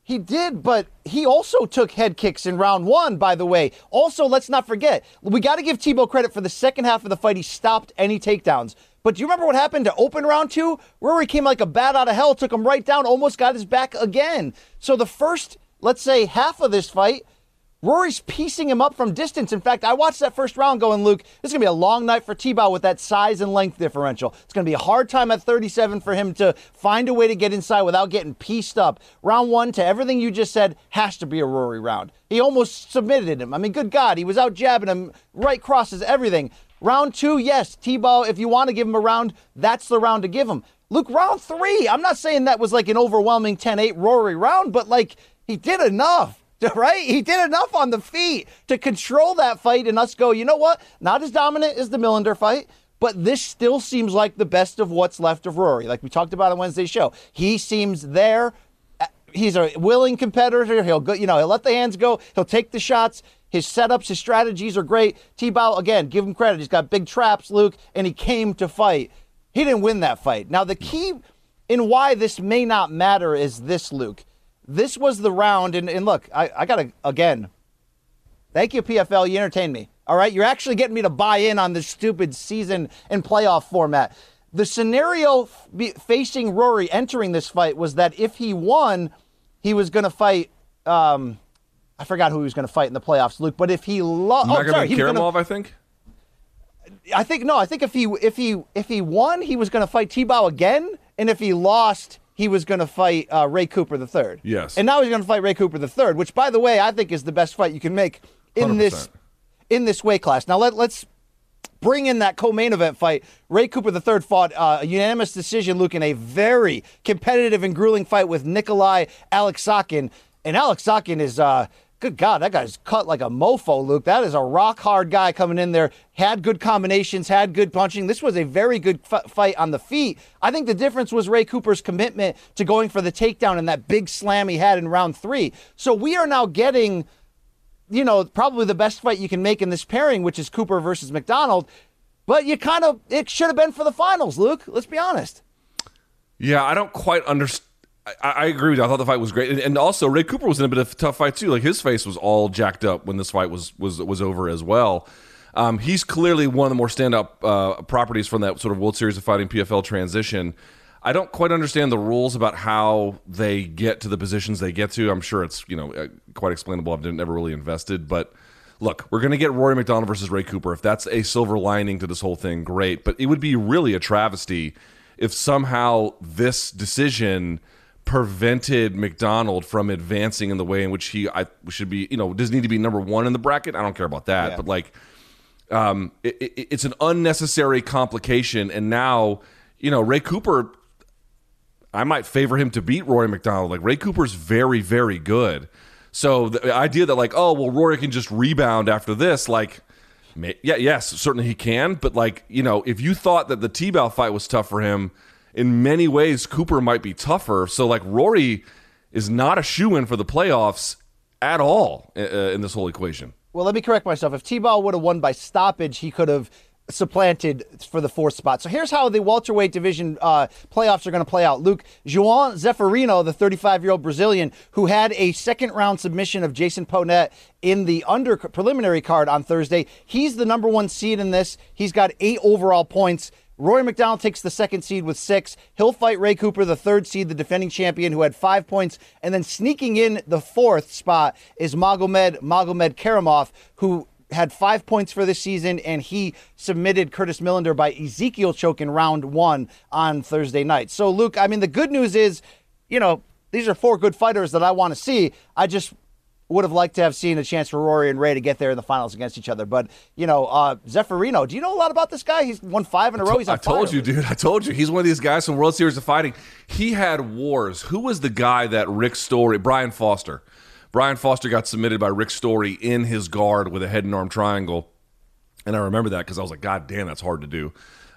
He did, but he also took head kicks in round one, by the way. Also, let's not forget, we got to give Tibau credit for the second half of the fight. He stopped any takedowns. But do you remember what happened to open round two? Rory came like a bat out of hell, took him right down, almost got his back again. So the first, let's say, half of this fight, Rory's piecing him up from distance. In fact, I watched that first round going, Luke, this is going to be a long night for Tibau with that size and length differential. It's going to be a hard time at 37 for him to find a way to get inside without getting pieced up. Round one, to everything you just said, has to be a Rory round. He almost submitted him. I mean, good God, he was out jabbing him, right crosses, everything. Round two, yes, Tibau, if you want to give him a round, that's the round to give him. Luke, round three, I'm not saying that was like an overwhelming 10-8 Rory round, but like, he did enough. Right? He did enough on the feet to control that fight and us go, you know what? Not as dominant as the Millender fight, but this still seems like the best of what's left of Rory. Like we talked about on Wednesday's show. He seems there he's a willing competitor. He'll go, you know, he'll let the hands go. He'll take the shots. His setups, his strategies are great. Tibau, again, give him credit. He's got big traps, Luke, and he came to fight. He didn't win that fight. Now, the key in why this may not matter is this, Luke. This was the round, and, and look, I, I got to, again, thank you, PFL. You entertained me. All right. You're actually getting me to buy in on this stupid season and playoff format. The scenario f- facing Rory entering this fight was that if he won, he was going to fight. Um, I forgot who he was going to fight in the playoffs, Luke. But if he lost, oh, sorry, he gonna- I think. I think no. I think if he if he if he won, he was going to fight Tibau again, and if he lost, he was going to fight uh, Ray Cooper the third. Yes. And now he's going to fight Ray Cooper the third, which, by the way, I think is the best fight you can make in this 100%. in this weight class. Now let let's bring in that co-main event fight. Ray Cooper the third fought uh, a unanimous decision, Luke, in a very competitive and grueling fight with Nikolay Aleksakhin. And Aleksakhin is, uh, good God, that guy's cut like a mofo, Luke. That is a rock hard guy coming in there. Had good combinations, had good punching. This was a very good f- fight on the feet. I think the difference was Ray Cooper's commitment to going for the takedown and that big slam he had in round three. So we are now getting you know, probably the best fight you can make in this pairing, which is Cooper versus MacDonald. But you kind of, it should have been for the finals, Luke. Let's be honest. Yeah, I don't quite understand. I, I agree with you. I thought the fight was great, and, and also Ray Cooper was in a bit of a tough fight too. Like his face was all jacked up when this fight was was was over as well. Um, he's clearly one of the more standout uh, properties from that sort of World Series of Fighting PFL transition. I don't quite understand the rules about how they get to the positions they get to. I'm sure it's you know uh, quite explainable. I've never really invested, but look, we're going to get Rory MacDonald versus Ray Cooper. If that's a silver lining to this whole thing, great. But it would be really a travesty if somehow this decision prevented MacDonald from advancing in the way in which he I should be. You know, does need to be number one in the bracket. I don't care about that, Yeah. but like um, it, it, it's an unnecessary complication. And now, you know, Ray Cooper, I might favor him to beat Rory MacDonald. Like Ray Cooper's very, very good. So the idea that like, oh well, Rory can just rebound after this, like, yeah, yes, certainly he can. But like, you know, if you thought that the Tibau fight was tough for him, in many ways, Cooper might be tougher. So like, Rory is not a shoe in for the playoffs at all uh, in this whole equation. Well, let me correct myself. If Tibau would have won by stoppage, he could have supplanted for the fourth spot. So here's how the welterweight division uh, playoffs are going to play out. Luke João Zeferino, the 35-year-old Brazilian who had a second round submission of Jason Ponet in the under preliminary card on Thursday, he's the number one seed in this. He's got eight overall points. Rory MacDonald takes the second seed with six. He'll fight Ray Cooper, the third seed, the defending champion, who had five points. And then sneaking in the fourth spot is Magomed Magomedkerimov, who had five points for this season, and he submitted Curtis Millender by Ezekiel choke in round one on Thursday night. So, Luke, I mean, the good news is, you know, these are four good fighters that I want to see. I just would have liked to have seen a chance for Rory and Ray to get there in the finals against each other. But, you know, uh, Zeferino, do you know a lot about this guy? He's won five in a row. He's on I told fire. you, dude. I told you. He's one of these guys from World Series of Fighting. He had wars. Who was the guy that Rick Story, Brian Foster? Brian Foster got submitted by Rick Story in his guard with a head and arm triangle. And I remember that because I was like, God damn, that's hard to do.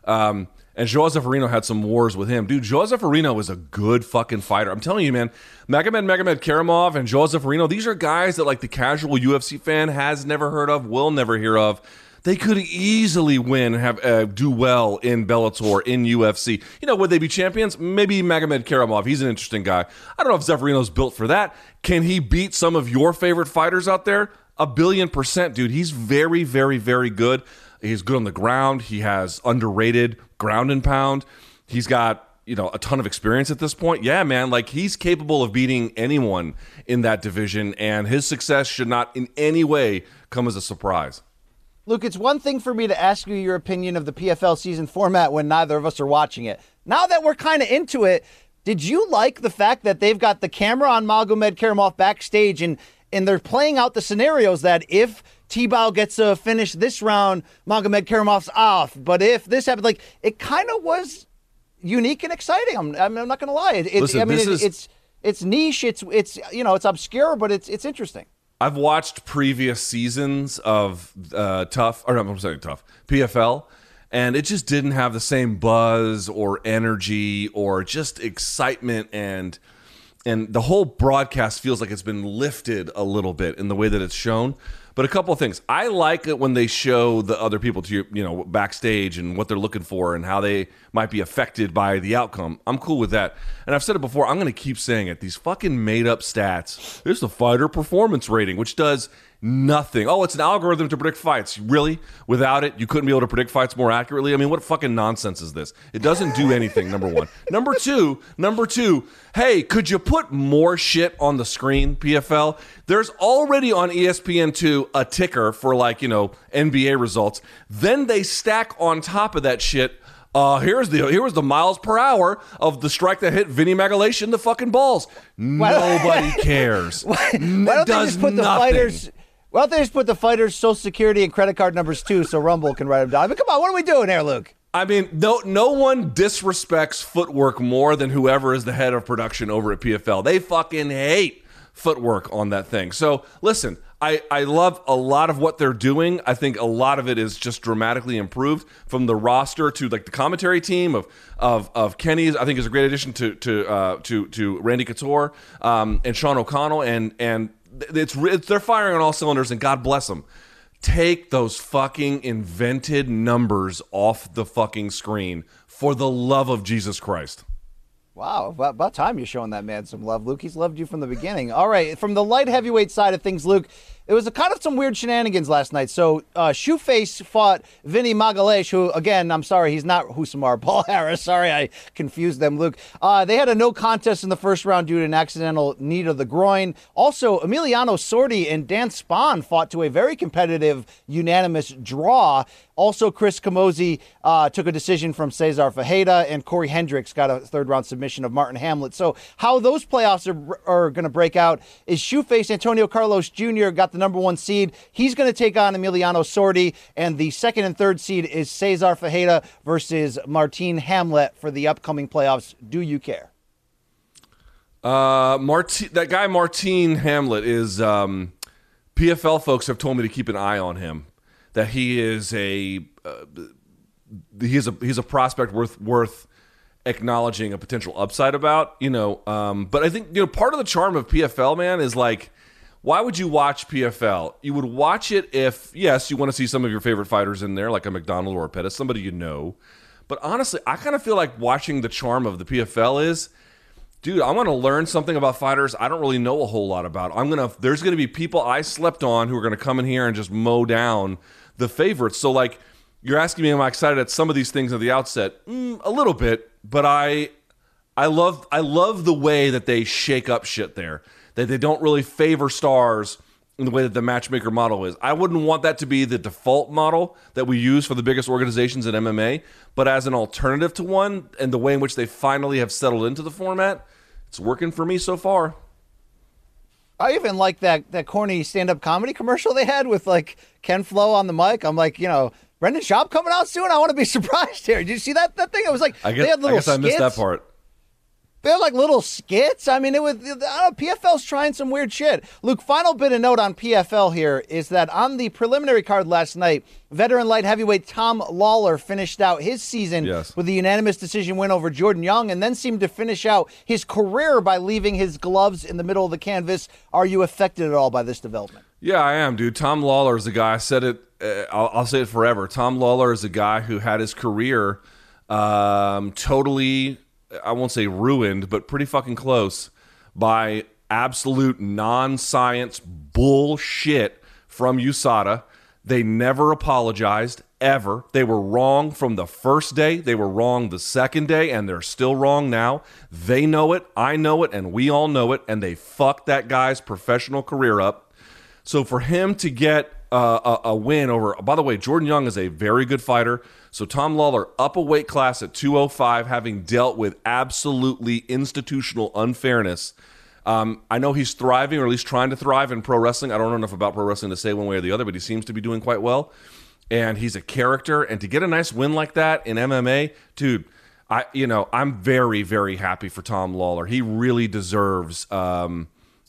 Um, and Joao Zeferino had some wars with him. Dude, Joao Zeferino is a good fucking fighter. I'm telling you, man. Magomed Magomedkerimov and Joao Zeferino, these are guys that like the casual UFC fan has never heard of, will never hear of. They could easily win have uh, do well in Bellator, in UFC. You know, would they be champions? Maybe Magomedkerimov. He's an interesting guy. I don't know if Zeferino's built for that. Can he beat some of your favorite fighters out there? A billion percent, dude. He's very, very, very good. He's good on the ground. He has underrated ground and pound. He's got you know a ton of experience at this point. Yeah, man, like he's capable of beating anyone in that division, and his success should not in any way come as a surprise. Luke, it's one thing for me to ask you your opinion of the PFL season format when neither of us are watching it. Now that we're kind of into it, did you like the fact that they've got the camera on Magomedkerimov backstage and and they're playing out the scenarios that if Tibau gets a finish this round, Magomedkerimov's off. But if this happened, like it kind of was unique and exciting. I'm, I'm not going to lie. It, it- Listen, I mean, it- is- it's it's niche. It's it's you know it's obscure, but it's it's interesting. I've watched previous seasons of uh, Tough, or no, I'm saying Tough PFL, and it just didn't have the same buzz or energy or just excitement and and the whole broadcast feels like it's been lifted a little bit in the way that it's shown. But a couple of things. I like it when they show the other people to you, you know, backstage and what they're looking for and how they might be affected by the outcome. I'm cool with that. And I've said it before, I'm going to keep saying it. These fucking made up stats. There's the fighter performance rating, which does nothing. Oh, it's an algorithm to predict fights. Really? Without it, you couldn't be able to predict fights more accurately? I mean, what fucking nonsense is this? It doesn't do anything, number one. Number two, number two, hey, could you put more shit on the screen, PFL? There's already on E ESPN2 a ticker for like, you know, NBA results. Then they stack on top of that shit uh, here's the here was the miles per hour of the strike that hit Vinny Magalhaes in the fucking balls. Nobody cares. Why don't they just put the fighters? Don't they just put the fighters' social security and credit card numbers too, so Rumble can write them down? I mean, come on, what are we doing here, Luke? I mean, no, no one disrespects footwork more than whoever is the head of production over at PFL. They fucking hate footwork on that thing. So listen, I, I love a lot of what they're doing. I think a lot of it is just dramatically improved from the roster to like the commentary team of of of Kenny's. I think is a great addition to to uh, to to Randy Couture um, and Sean O'Connell and and it's, it's they're firing on all cylinders and God bless them take those fucking invented numbers off the fucking screen for the love of Jesus Christ. Wow, about, about time you're showing that man some love, Luke. He's loved you from the beginning. All right, from the light heavyweight side of things, Luke, it was a kind of some weird shenanigans last night. So, uh, Shoeface fought Vinny Magalhaes, who, again, I'm sorry, he's not Husamar Paul Harris. Sorry, I confused them, Luke. Uh, they had a no contest in the first round due to an accidental knee to the groin. Also, Emiliano Sordi and Dan Spohn fought to a very competitive, unanimous draw. Also, Chris Camozzi uh, took a decision from Cezar Ferreira, and Corey Hendricks got a third round submission of Martin Hamlet. So, how those playoffs are, are going to break out is Shoeface Antonio Carlos Jr. got the number one seed. He's going to take on Emiliano Sordi, and the second and third seed is Cezar Ferreira versus Martin Hamlet for the upcoming playoffs. Do you care? Uh, Martin, that guy Martin Hamlet is um, PFL folks have told me to keep an eye on him. That he is a uh, he's a he's a prospect worth worth acknowledging a potential upside about. You know, um, but I think you know part of the charm of PFL man is like. Why would you watch PFL? You would watch it if, yes, you want to see some of your favorite fighters in there, like a MacDonald or a Pettis, somebody you know. But honestly, I kind of feel like watching the charm of the PFL is dude, I want to learn something about fighters I don't really know a whole lot about. I'm gonna there's gonna be people I slept on who are gonna come in here and just mow down the favorites. So like you're asking me, am I excited at some of these things at the outset? Mm, a little bit, but I I love I love the way that they shake up shit there. That they don't really favor stars in the way that the matchmaker model is. I wouldn't want that to be the default model that we use for the biggest organizations in MMA, but as an alternative to one and the way in which they finally have settled into the format, it's working for me so far. I even like that that corny stand up comedy commercial they had with like Ken Flo on the mic. I'm like, you know, Brendan Schaub coming out soon. I want to be surprised here. Did you see that that thing? It was like I guess, they had I, little guess I missed that part. They had like little skits. I mean, it was. Know, PFL's trying some weird shit. Luke, final bit of note on PFL here is that on the preliminary card last night, veteran light heavyweight Tom Lawlor finished out his season Yes. with a unanimous decision win over Jordan Young, and then seemed to finish out his career by leaving his gloves in the middle of the canvas. Are you affected at all by this development? Yeah, I am, dude. Tom Lawlor is a guy. I said it. Uh, I'll, I'll say it forever. Tom Lawlor is a guy who had his career um, totally. I won't say ruined, but pretty fucking close by absolute non-science bullshit from USADA. They never apologized ever. They were wrong from the first day. They were wrong the second day, and they're still wrong now. They know it. I know it, and we all know it. And they fucked that guy's professional career up. So for him to get uh, a, a win over, by the way, Jordan Young is a very good fighter. So Tom Lawlor up a weight class at 205, having dealt with absolutely institutional unfairness. Um, I know he's thriving, or at least trying to thrive in pro wrestling. I don't know enough about pro wrestling to say one way or the other, but he seems to be doing quite well. And he's a character, and to get a nice win like that in MMA, dude. I, you know, I'm very, very happy for Tom Lawlor. He really deserves um,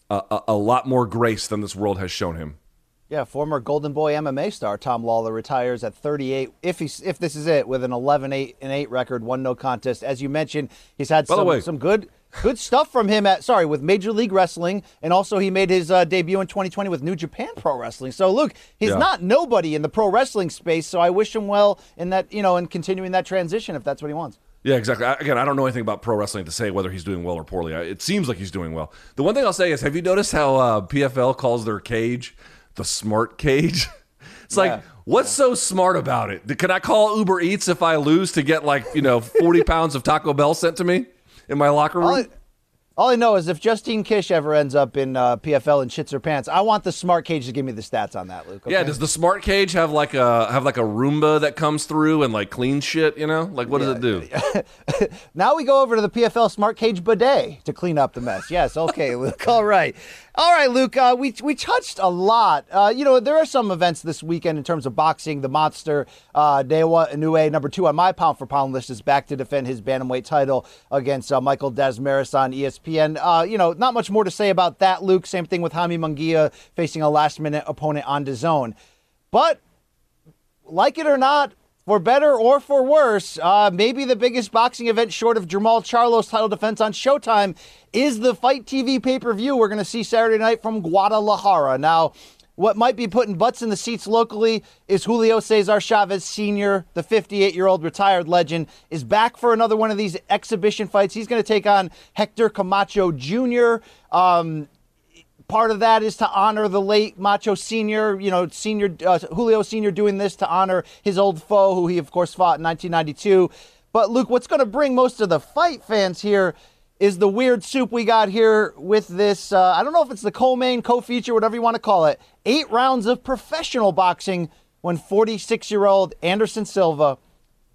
a, a, a lot more grace than this world has shown him. Yeah, former Golden Boy MMA star Tom Lawlor retires at 38. If he's if this is it, with an 11-8 and 8 record, one no contest. As you mentioned, he's had By some way- some good good stuff from him at sorry with Major League Wrestling, and also he made his uh, debut in 2020 with New Japan Pro Wrestling. So Luke, he's Yeah. not nobody in the pro wrestling space. So I wish him well in that you know in continuing that transition if that's what he wants. Yeah, exactly. I, again, I don't know anything about pro wrestling to say whether he's doing well or poorly. I- It seems like he's doing well. The one thing I'll say is, have you noticed how uh, PFL calls their cage the smart cage? It's Yeah. like, what's so smart about it? Can I call Uber Eats if I lose to get like you know forty pounds of Taco Bell sent to me in my locker room? All I, all I know is if Justine Kish ever ends up in uh, PFL and shits her pants, I want the smart cage to give me the stats on that, Luke. Yeah, does the smart cage have like a have like a Roomba that comes through and like cleans shit? You know, like what does it do? Now we go over to the PFL Smart Cage bidet to clean up the mess. Yes, okay, Luke. All right, all right, Luke. Uh, we we touched a lot. Uh, you know, there are some events this weekend in terms of boxing. The monster uh, Dewa Inoue, number two on my pound for pound list, is back to defend his bantamweight title against uh, Michael Dasmariñas on ESPN. Uh, you know, not much more to say about that, Luke. Same thing with Jaime Munguia facing a last minute opponent on DAZN. But like it or not, for better or for worse, uh, maybe the biggest boxing event short of Jermall Charlo's title defense on Showtime is the FITE TV pay per view we're going to see Saturday night from Guadalajara. Now, what might be putting butts in the seats locally is Julio Cesar Chavez Sr., the 58 year old retired legend, is back for another one of these exhibition fights. He's going to take on Hector Camacho Jr. Um, part of that is to honor the late Macho Senior, you know, Senior uh, Julio Senior doing this to honor his old foe, who he of course fought in 1992. But Luke, what's going to bring most of the fight fans here is the weird soup we got here with this. Uh, I don't know if it's the co-main, co-feature, whatever you want to call it. Eight rounds of professional boxing when 46-year-old Anderson Silva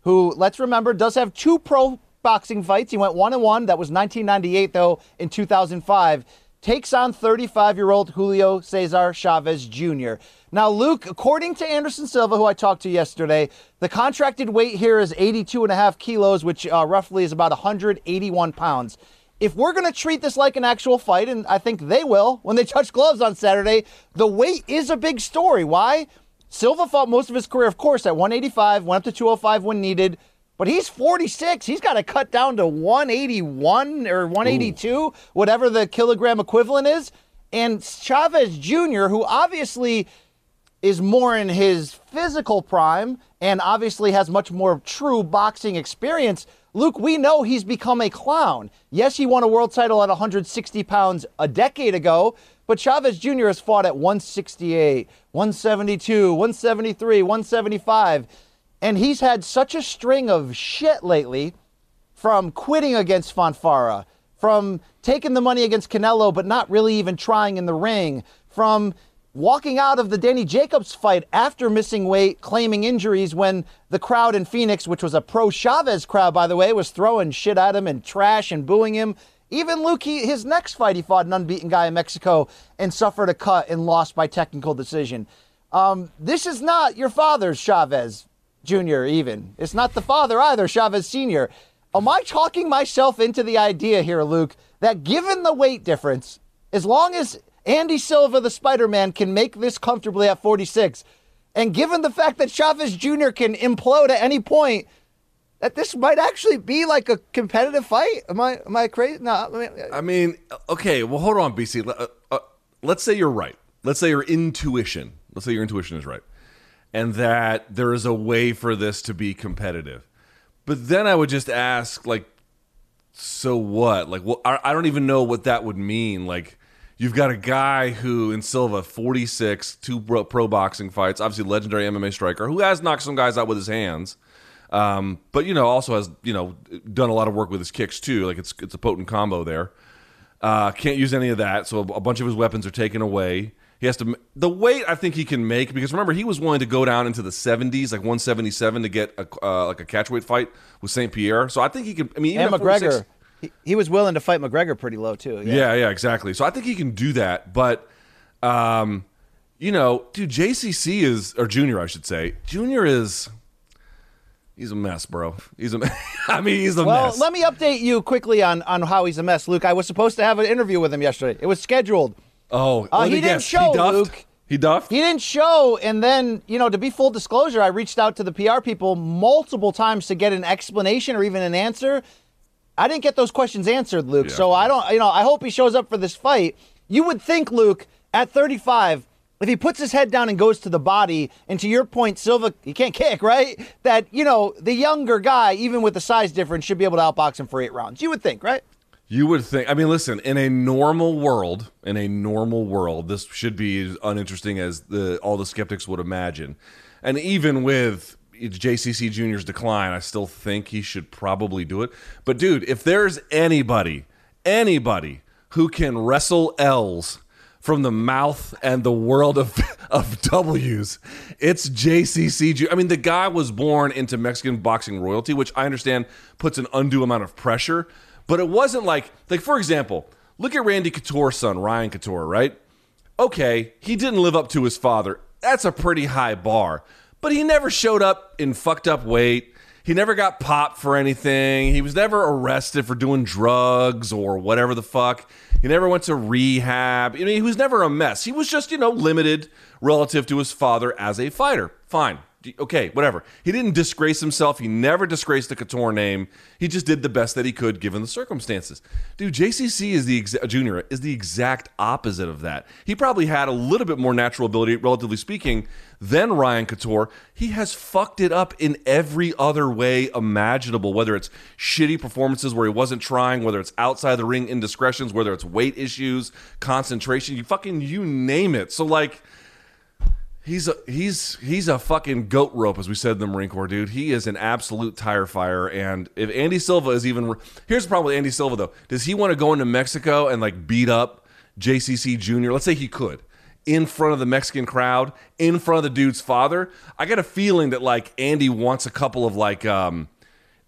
who, let's remember, does have two pro boxing fights. He went one and one. That was 1998, though, in 2005. Takes on 35 year old Julio Cesar Chavez Jr. Now, Luke, according to Anderson Silva, who I talked to yesterday, the contracted weight here is 82 and a half kilos, which uh, roughly is about 181 pounds. If we're going to treat this like an actual fight, and I think they will when they touch gloves on Saturday, the weight is a big story. Why? Silva fought most of his career, of course, at 185, went up to 205 when needed. But he's 46. He's got to cut down to 181 or 182, whatever the kilogram equivalent is. And Chavez Jr., who obviously is more in his physical prime and obviously has much more true boxing experience. Luke, we know he's become a clown. Yes, he won a world title at 160 pounds a decade ago, but Chavez Jr. has fought at 168, 172, 173, 175, and he's had such a string of shit lately from quitting against Fonfara, from taking the money against Canelo but not really even trying in the ring, from walking out of the Danny Jacobs fight after missing weight, claiming injuries when the crowd in Phoenix, which was a pro Chavez crowd, by the way, was throwing shit at him and trash and booing him. Even Luke, his next fight, he fought an unbeaten guy in Mexico and suffered a cut and lost by technical decision. Um, this is not your father's Chavez Jr., even. It's not the father either, Chavez Sr. Am I talking myself into the idea here, Luke, that given the weight difference, as long as Andy Silva, the Spider Man, can make this comfortably at 46, and given the fact that Chavez Jr. can implode at any point, that this might actually be like a competitive fight? Am I am I crazy? No, I mean, I mean, okay, well, hold on, BC. Uh, uh, let's say you're right. Let's say your intuition. Let's say your intuition is right, and that there is a way for this to be competitive. But then I would just ask, like, so what? Like, well, I, I don't even know what that would mean. Like, you've got a guy who in Silva, 46, two pro, pro boxing fights, obviously legendary MMA striker, who has knocked some guys out with his hands. Um, but you know, also has you know done a lot of work with his kicks too. Like it's it's a potent combo there. Uh, can't use any of that, so a bunch of his weapons are taken away. He has to the weight I think he can make because remember he was willing to go down into the 70s, like 177, to get a uh, like a catchweight fight with Saint Pierre. So I think he can. I mean, even and McGregor, he, he was willing to fight McGregor pretty low too. yeah, yeah, exactly. So I think he can do that. But, um, you know, dude, JCC is or Junior, I should say. Junior is. He's a mess, bro. He's a. I mean, he's a Well, mess. Well, let me update you quickly on, on how he's a mess, Luke. I was supposed to have an interview with him yesterday. It was scheduled. Oh, Uh, he didn't guess. show, he duffed? Luke. He duffed. He didn't show, and then you know, to be full disclosure, I reached out to the PR people multiple times to get an explanation or even an answer. I didn't get those questions answered, Luke. Yeah. So I don't, you know, I hope he shows up for this fight. You would think, Luke, at 35, if he puts his head down and goes to the body, and to your point, Silva, he can't kick, right? That, you know, the younger guy, even with the size difference, should be able to outbox him for eight rounds. You would think, right? You would think. I mean, listen. In a normal world, in a normal world, this should be as uninteresting as the all the skeptics would imagine. And even with JCC Jr.'s decline, I still think he should probably do it. But dude, if there's anybody, anybody who can wrestle L's from the mouth and the world of of W's, it's JCC Jr. I mean, the guy was born into Mexican boxing royalty, which I understand puts an undue amount of pressure. But it wasn't like, like for example, look at Randy Couture's son, Ryan Couture, right? Okay, he didn't live up to his father. That's a pretty high bar. But he never showed up in fucked up weight. He never got popped for anything. He was never arrested for doing drugs or whatever the fuck. He never went to rehab. I mean, he was never a mess. He was just, you know, limited relative to his father as a fighter. Fine. Okay, whatever. He didn't disgrace himself. He never disgraced the Couture name. He just did the best that he could given the circumstances. Dude, JCC is the exa- junior is the exact opposite of that. He probably had a little bit more natural ability, relatively speaking, than Ryan Couture. He has fucked it up in every other way imaginable. Whether it's shitty performances where he wasn't trying, whether it's outside the ring indiscretions, whether it's weight issues, concentration, you fucking you name it. So like. He's a he's he's a fucking goat rope, as we said in the Marine Corps, dude. He is an absolute tire fire. And if Andy Silva is even here's the problem with Andy Silva though, does he want to go into Mexico and like beat up JCC Jr.? Let's say he could in front of the Mexican crowd, in front of the dude's father. I got a feeling that like Andy wants a couple of like um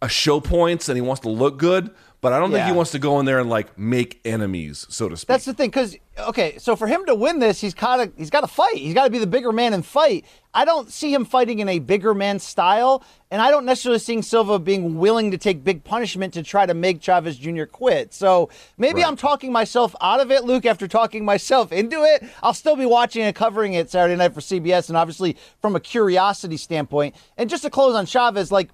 a show points and he wants to look good, but I don't think he wants to go in there and like make enemies, so to speak. That's the thing, because okay, so for him to win this, he's got to he's got to fight. He's got to be the bigger man and fight. I don't see him fighting in a bigger man style, and I don't necessarily see Silva being willing to take big punishment to try to make Chavez Jr. quit. So maybe Right. I'm talking myself out of it, Luke. After talking myself into it, I'll still be watching and covering it Saturday night for CBS, and obviously from a curiosity standpoint. And just to close on Chavez, like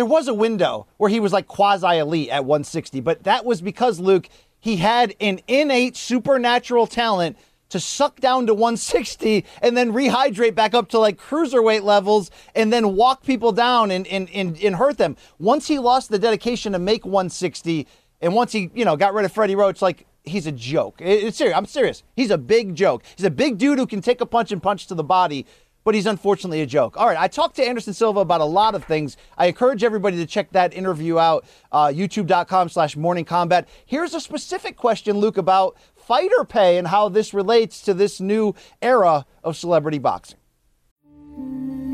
there was a window where he was like quasi elite at 160, but that was because Luke he had an innate supernatural talent to suck down to 160 and then rehydrate back up to like cruiserweight levels and then walk people down and, and, and, and hurt them. Once he lost the dedication to make 160 and once he, you know, got rid of Freddie Roach, like he's a joke. It- it's serious. I'm serious. He's a big joke. He's a big dude who can take a punch and punch to the body but he's unfortunately a joke. All right, I talked to Anderson Silva about a lot of things. I encourage everybody to check that interview out, uh, youtube.com slash morning combat. Here's a specific question, Luke, about fighter pay and how this relates to this new era of celebrity boxing.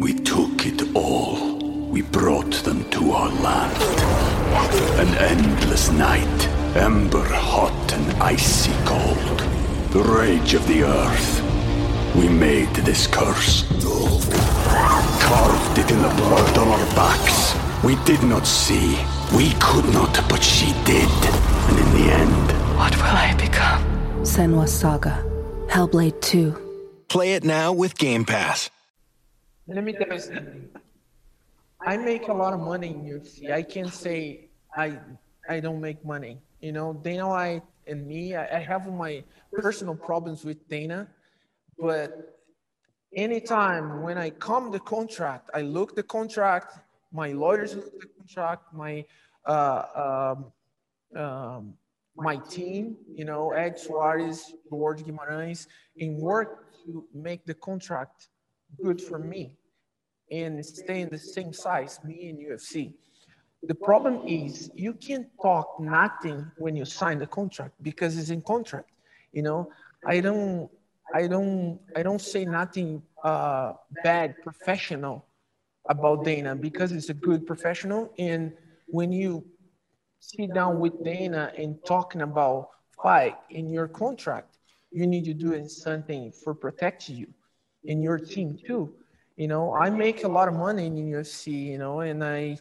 We took it all. We brought them to our land. An endless night, ember hot and icy cold. The rage of the earth. We made this curse. Carved it in the blood on our backs. We did not see. We could not, but she did. And in the end, What will I become? Senua Saga. Hellblade 2. Play it now with Game Pass. Let me tell you something. I make a lot of money in UFC. I can't say I I don't make money. You know, Dana White and me, I, I have my personal problems with Dana, but anytime when I come the contract, I look the contract, my lawyers look the contract, my uh, um, um, my team, you know, Ed Soares, George Guimarães, and work to make the contract good for me and stay in the same size, me and UFC. The problem is you can't talk nothing when you sign the contract because it's in contract. You know, I don't, I don't, I don't say nothing uh, bad professional about Dana because it's a good professional. And when you sit down with Dana and talking about fight in your contract, you need to do something for protect you and your team too. You know, I make a lot of money in UFC, you know, and I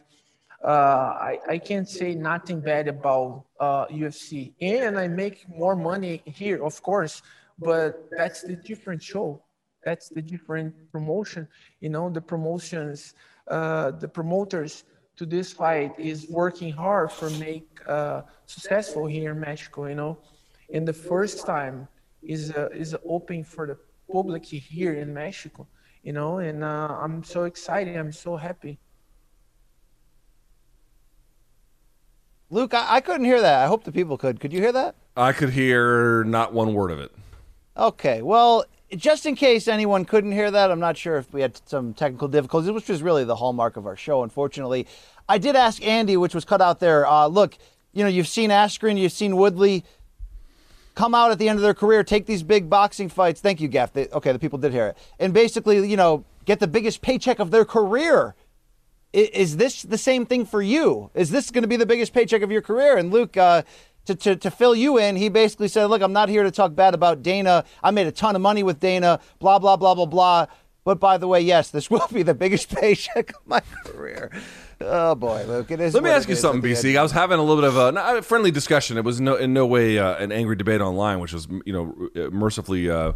uh, I, I can't say nothing bad about uh, UFC. And I make more money here, of course, but that's the different show. That's the different promotion. You know, the promotions, uh, the promoters to this fight is working hard for make uh, successful here in Mexico. You know, and the first time is uh, is open for the public here in Mexico. You know, and uh, I'm so excited. I'm so happy. Luke, I, I couldn't hear that. I hope the people could. Could you hear that? I could hear not one word of it. Okay. Well, just in case anyone couldn't hear that, I'm not sure if we had some technical difficulties, which was really the hallmark of our show, unfortunately. I did ask Andy, which was cut out there. Uh, look, you know, you've seen Askren, you've seen Woodley come out at the end of their career, take these big boxing fights. Thank you, Gaff. They, okay, the people did hear it. And basically, you know, get the biggest paycheck of their career. I, is this the same thing for you? Is this going to be the biggest paycheck of your career? And Luke, uh, to, to, to fill you in, he basically said, Look, I'm not here to talk bad about Dana. I made a ton of money with Dana, blah, blah, blah, blah, blah. But by the way, yes, this will be the biggest paycheck of my career. Oh boy, Luke! It is. Let me ask you something, BC. I was having a little bit of a, not a friendly discussion. It was no, in no way uh, an angry debate online, which was you know mercifully uh,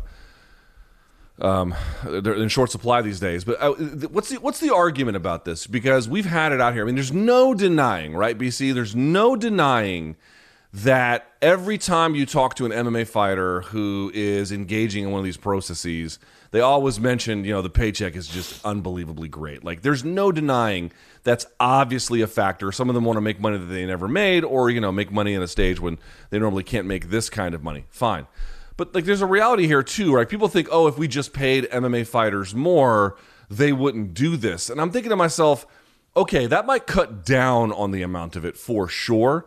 um, they're in short supply these days. But uh, what's the what's the argument about this? Because we've had it out here. I mean, there's no denying, right, BC? There's no denying that every time you talk to an MMA fighter who is engaging in one of these processes, they always mention, you know, the paycheck is just unbelievably great. Like, there's no denying that's obviously a factor. Some of them want to make money that they never made, or, you know, make money in a stage when they normally can't make this kind of money. Fine. But, like, there's a reality here, too, right? People think, oh, if we just paid MMA fighters more, they wouldn't do this. And I'm thinking to myself, okay, that might cut down on the amount of it for sure.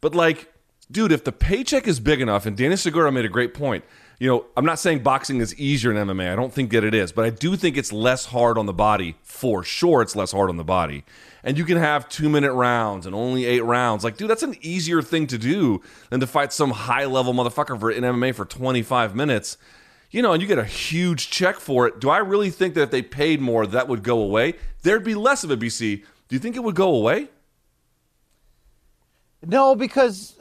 But, like, dude, if the paycheck is big enough, and Danny Segura made a great point. You know, I'm not saying boxing is easier than MMA. I don't think that it is, but I do think it's less hard on the body. For sure, it's less hard on the body. And you can have two minute rounds and only eight rounds. Like, dude, that's an easier thing to do than to fight some high level motherfucker for in MMA for 25 minutes. You know, and you get a huge check for it. Do I really think that if they paid more, that would go away? There'd be less of a BC. Do you think it would go away? No, because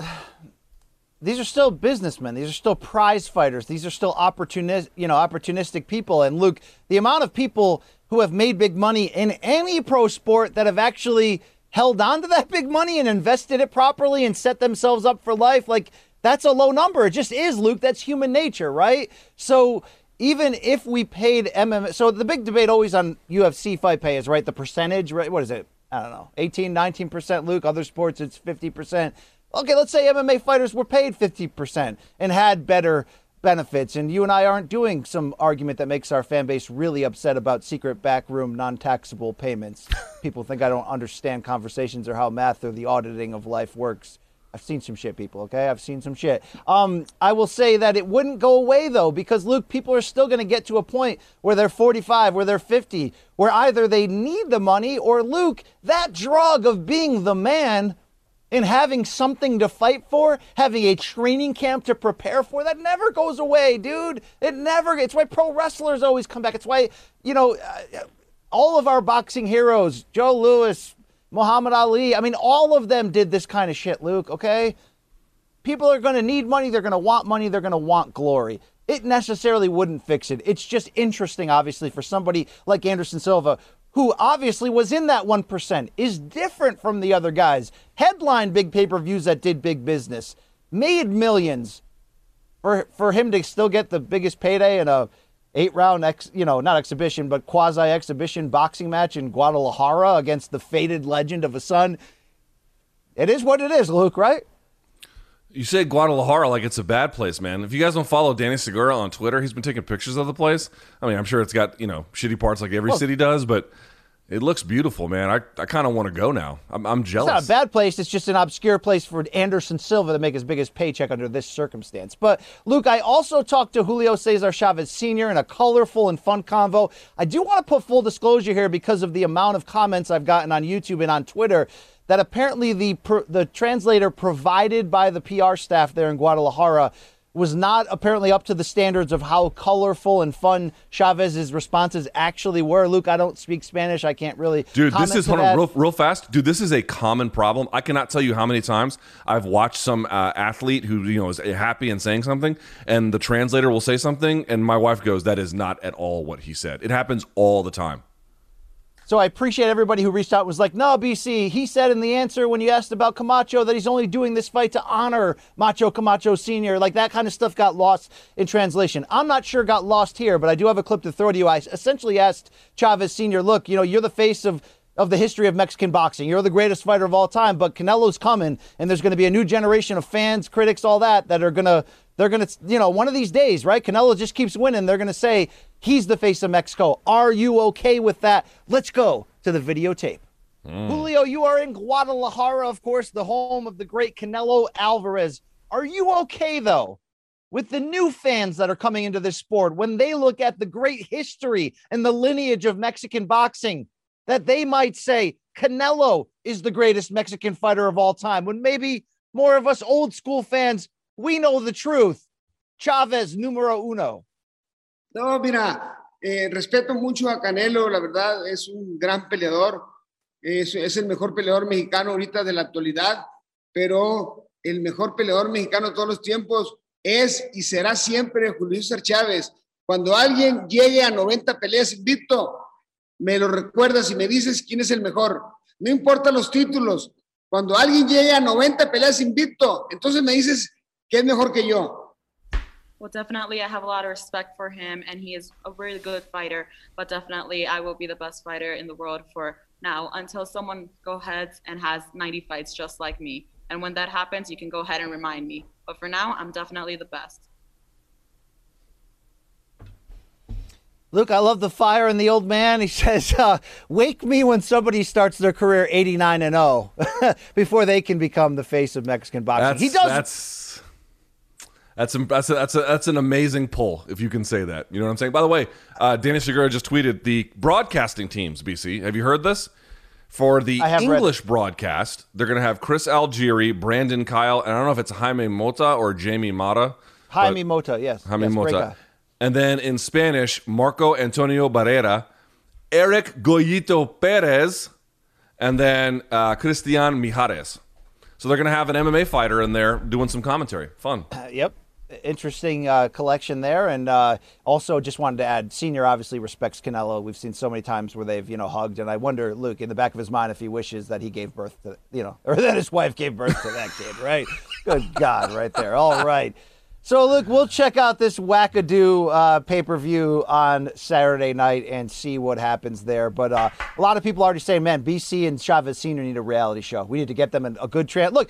these are still businessmen. These are still prize fighters. These are still opportunist, you know, opportunistic people. And Luke, the amount of people who have made big money in any pro sport that have actually held on to that big money and invested it properly and set themselves up for life, like that's a low number. It just is, Luke. That's human nature, right? So even if we paid MMA, so the big debate always on UFC fight pay is right the percentage, right? What is it? I don't know, 18, 19%, Luke. Other sports, it's 50%. Okay, let's say MMA fighters were paid 50% and had better benefits. And you and I aren't doing some argument that makes our fan base really upset about secret backroom non taxable payments. people think I don't understand conversations or how math or the auditing of life works. I've seen some shit, people, okay? I've seen some shit. Um, I will say that it wouldn't go away, though, because, Luke, people are still going to get to a point where they're 45, where they're 50, where either they need the money or, Luke, that drug of being the man and having something to fight for, having a training camp to prepare for, that never goes away, dude. It never, it's why pro wrestlers always come back. It's why, you know, uh, all of our boxing heroes, Joe Louis, Muhammad Ali. I mean, all of them did this kind of shit, Luke, okay? People are going to need money. They're going to want money. They're going to want glory. It necessarily wouldn't fix it. It's just interesting, obviously, for somebody like Anderson Silva, who obviously was in that 1%, is different from the other guys. Headline big pay per views that did big business, made millions. For, for him to still get the biggest payday in a eight round ex, you know, not exhibition, but quasi exhibition boxing match in Guadalajara against the faded legend of a son. It is what it is, Luke, right? You say Guadalajara like it's a bad place, man. If you guys don't follow Danny Segura on Twitter, he's been taking pictures of the place. I mean, I'm sure it's got, you know, shitty parts like every Well- city does, but it looks beautiful, man. I, I kind of want to go now. I'm, I'm jealous. It's not a bad place. It's just an obscure place for Anderson Silva to make his biggest paycheck under this circumstance. But Luke, I also talked to Julio Cesar Chavez Sr. in a colorful and fun convo. I do want to put full disclosure here because of the amount of comments I've gotten on YouTube and on Twitter that apparently the the translator provided by the PR staff there in Guadalajara was not apparently up to the standards of how colorful and fun Chavez's responses actually were. Luke, I don't speak Spanish. I can't really. Dude, this is hold on real, real fast. Dude, this is a common problem. I cannot tell you how many times I've watched some uh, athlete who you know is happy and saying something, and the translator will say something, and my wife goes, "That is not at all what he said." It happens all the time. So I appreciate everybody who reached out was like, no, BC, he said in the answer when you asked about Camacho that he's only doing this fight to honor Macho Camacho Sr. Like that kind of stuff got lost in translation. I'm not sure got lost here, but I do have a clip to throw to you. I essentially asked Chavez Sr., look, you know, you're the face of of the history of Mexican boxing. You're the greatest fighter of all time, but Canelo's coming, and there's going to be a new generation of fans, critics, all that, that are going to, they're going to, you know, one of these days, right? Canelo just keeps winning. They're going to say, he's the face of Mexico. Are you okay with that? Let's go to the videotape. Hmm. Julio, you are in Guadalajara, of course, the home of the great Canelo Alvarez. Are you okay, though, with the new fans that are coming into this sport when they look at the great history and the lineage of Mexican boxing? that they might say Canelo is the greatest Mexican fighter of all time, when maybe more of us old school fans, we know the truth. Chavez, numero uno. No, mira, eh, respeto mucho a Canelo, la verdad es un gran peleador, es, el mejor peleador mexicano ahorita de la actualidad, pero el mejor peleador mexicano de todos los tiempos es y será siempre Julio César Chávez. Cuando alguien llegue a 90 peleas invicto, me lo recuerdas y me dices quién es el mejor. No importa los títulos. Cuando alguien llegue a 90 peleas invicto, entonces me dices que es mejor que yo. Well, definitely, I have a lot of respect for him, and he is a really good fighter. But definitely, I will be the best fighter in the world for now until someone go ahead and has 90 fights just like me. And when that happens, you can go ahead and remind me. But for now, I'm definitely the best. Luke, I love the fire in the old man. He says, uh, "Wake me when somebody starts their career 89 and 0 before they can become the face of Mexican boxing." That's, he does. That's that's that's a, that's a, that's an amazing pull, if you can say that. You know what I'm saying? By the way, uh, Danny Segura just tweeted the broadcasting teams. BC, have you heard this? For the English read. broadcast, they're going to have Chris Algieri, Brandon Kyle, and I don't know if it's Jaime Mota or Jamie Mata. Jaime Mota, yes. Jaime yes, Mota. And then in Spanish, Marco Antonio Barrera, Eric Goyito Perez, and then uh, Cristian Mijares. So they're going to have an MMA fighter in there doing some commentary. Fun. Uh, yep. Interesting uh, collection there, and uh, also just wanted to add, Senior obviously respects Canelo. We've seen so many times where they've you know hugged, and I wonder, Luke, in the back of his mind, if he wishes that he gave birth to you know, or that his wife gave birth to that kid, right? Good God, right there. All right. So, Luke, we'll check out this wackadoo uh, pay per view on Saturday night and see what happens there. But uh, a lot of people already saying, man, BC and Chavez Sr. need a reality show. We need to get them a good trans. Look,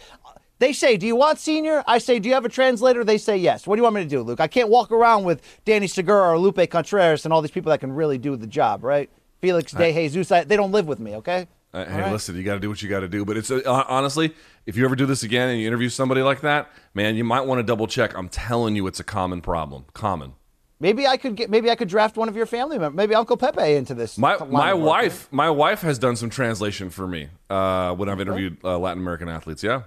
they say, do you want Senior? I say, do you have a translator? They say yes. What do you want me to do, Luke? I can't walk around with Danny Segura or Lupe Contreras and all these people that can really do the job, right? Felix De Jesus, I, they don't live with me, okay? Uh, hey, right. listen, you got to do what you got to do. But it's uh, honestly, if you ever do this again and you interview somebody like that, man, you might want to double check. I'm telling you, it's a common problem. Common. Maybe I could get. Maybe I could draft one of your family members. Maybe Uncle Pepe into this. My my wife, my wife has done some translation for me uh, when I've interviewed uh, Latin American athletes. Yeah.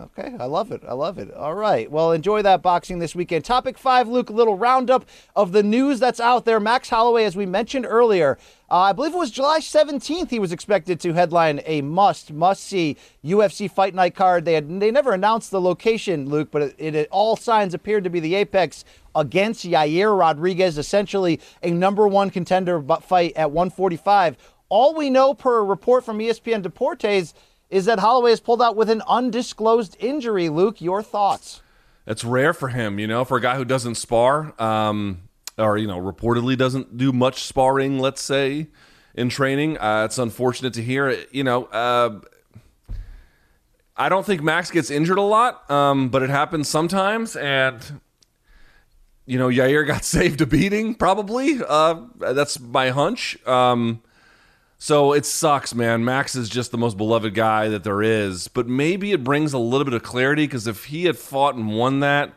Okay, I love it. I love it. All right. Well, enjoy that boxing this weekend. Topic five, Luke, a little roundup of the news that's out there. Max Holloway, as we mentioned earlier, uh, I believe it was July 17th, he was expected to headline a must, must see UFC Fight Night card. They had they never announced the location, Luke, but it, it, all signs appeared to be the Apex against Yair Rodriguez, essentially a number one contender fight at 145. All we know per a report from ESPN Deportes is that Holloway has pulled out with an undisclosed injury. Luke, your thoughts? It's rare for him, you know, for a guy who doesn't spar, um, or you know, reportedly doesn't do much sparring. Let's say in training, uh, it's unfortunate to hear. You know, uh, I don't think Max gets injured a lot, um, but it happens sometimes, and you know, Yair got saved a beating, probably. Uh, that's my hunch. Um, so it sucks, man. Max is just the most beloved guy that there is. But maybe it brings a little bit of clarity because if he had fought and won that,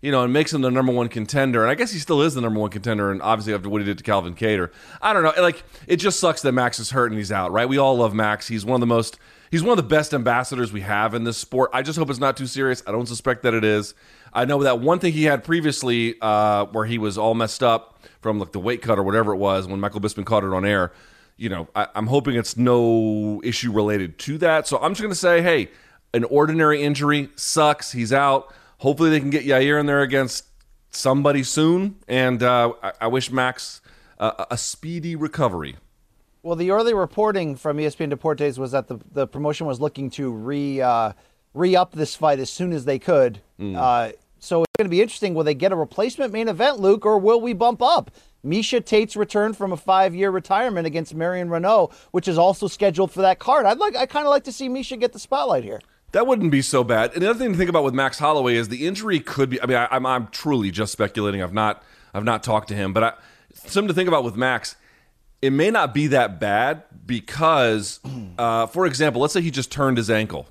you know, it makes him the number one contender. And I guess he still is the number one contender. And obviously after what he did to Calvin Kattar, I don't know. Like it just sucks that Max is hurt and he's out. Right? We all love Max. He's one of the most. He's one of the best ambassadors we have in this sport. I just hope it's not too serious. I don't suspect that it is. I know that one thing he had previously, uh, where he was all messed up from like the weight cut or whatever it was when Michael Bisping caught it on air you know, I, am hoping it's no issue related to that. So I'm just going to say, hey, an ordinary injury sucks. He's out. Hopefully they can get Yair in there against somebody soon. And uh, I, I, wish Max uh, a speedy recovery. Well, the early reporting from ESPN Deportes was that the, the promotion was looking to re uh, re up this fight as soon as they could. Uh, so it's going to be interesting. Will they get a replacement main event, Luke, or will we bump up? Miesha Tate's return from a five year retirement against Marion Reneau, which is also scheduled for that card. I'd like I kind of like to see Miesha get the spotlight here. That wouldn't be so bad. And the other thing to think about with Max Holloway is the injury could be. I mean, I, I'm I'm truly just speculating. I've not I've not talked to him, but I, something to think about with Max. It may not be that bad because, uh, for example, let's say he just turned his ankle,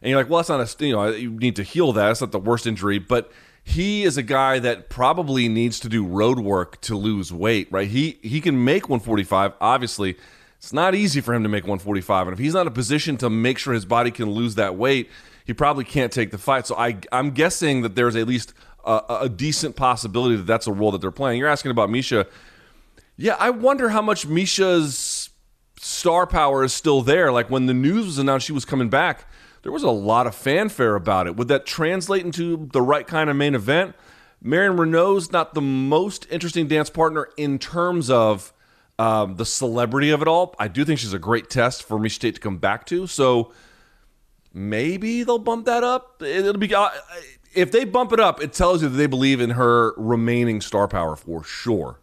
and you're like, well, that's not a you know you need to heal that. That's not the worst injury, but he is a guy that probably needs to do road work to lose weight, right? He he can make 145. Obviously, it's not easy for him to make 145, and if he's not in a position to make sure his body can lose that weight, he probably can't take the fight. So I I'm guessing that there's at least a, a decent possibility that that's a role that they're playing. You're asking about Miesha. Yeah, I wonder how much Miesha's star power is still there. Like when the news was announced she was coming back, there was a lot of fanfare about it. Would that translate into the right kind of main event? Marion Reneau's not the most interesting dance partner in terms of um, the celebrity of it all. I do think she's a great test for Miesha Tate to come back to. So maybe they'll bump that up. It'll be uh, if they bump it up, it tells you that they believe in her remaining star power for sure.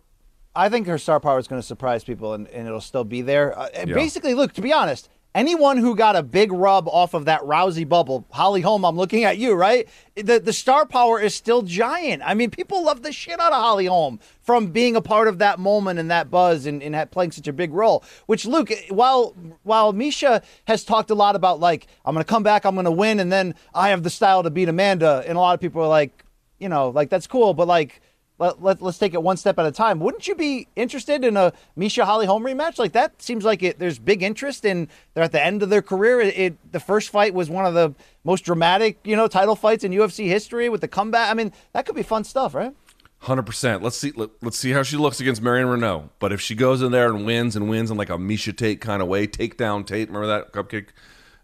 I think her star power is going to surprise people, and, and it'll still be there. Uh, Yeah. Basically, look to be honest, anyone who got a big rub off of that Rousey bubble, Holly Holm, I'm looking at you, right? The the star power is still giant. I mean, people love the shit out of Holly Holm from being a part of that moment and that buzz and, and playing such a big role. Which Luke, eh, while while Miesha has talked a lot about like I'm going to come back, I'm going to win, and then I have the style to beat Amanda, and a lot of people are like, you know, like that's cool, but like let, let, us take it one step at a time. Wouldn't you be interested in a Miesha Holly Holm rematch? Like that seems like it. There's big interest in. They're at the end of their career. It, it the first fight was one of the most dramatic, you know, title fights in UFC history with the comeback. I mean, that could be fun stuff, right? Hundred percent. Let's see. Let, us see how she looks against Marion Reneau. But if she goes in there and wins and wins in like a Miesha Tate kind of way, takedown Tate. Remember that cupcake?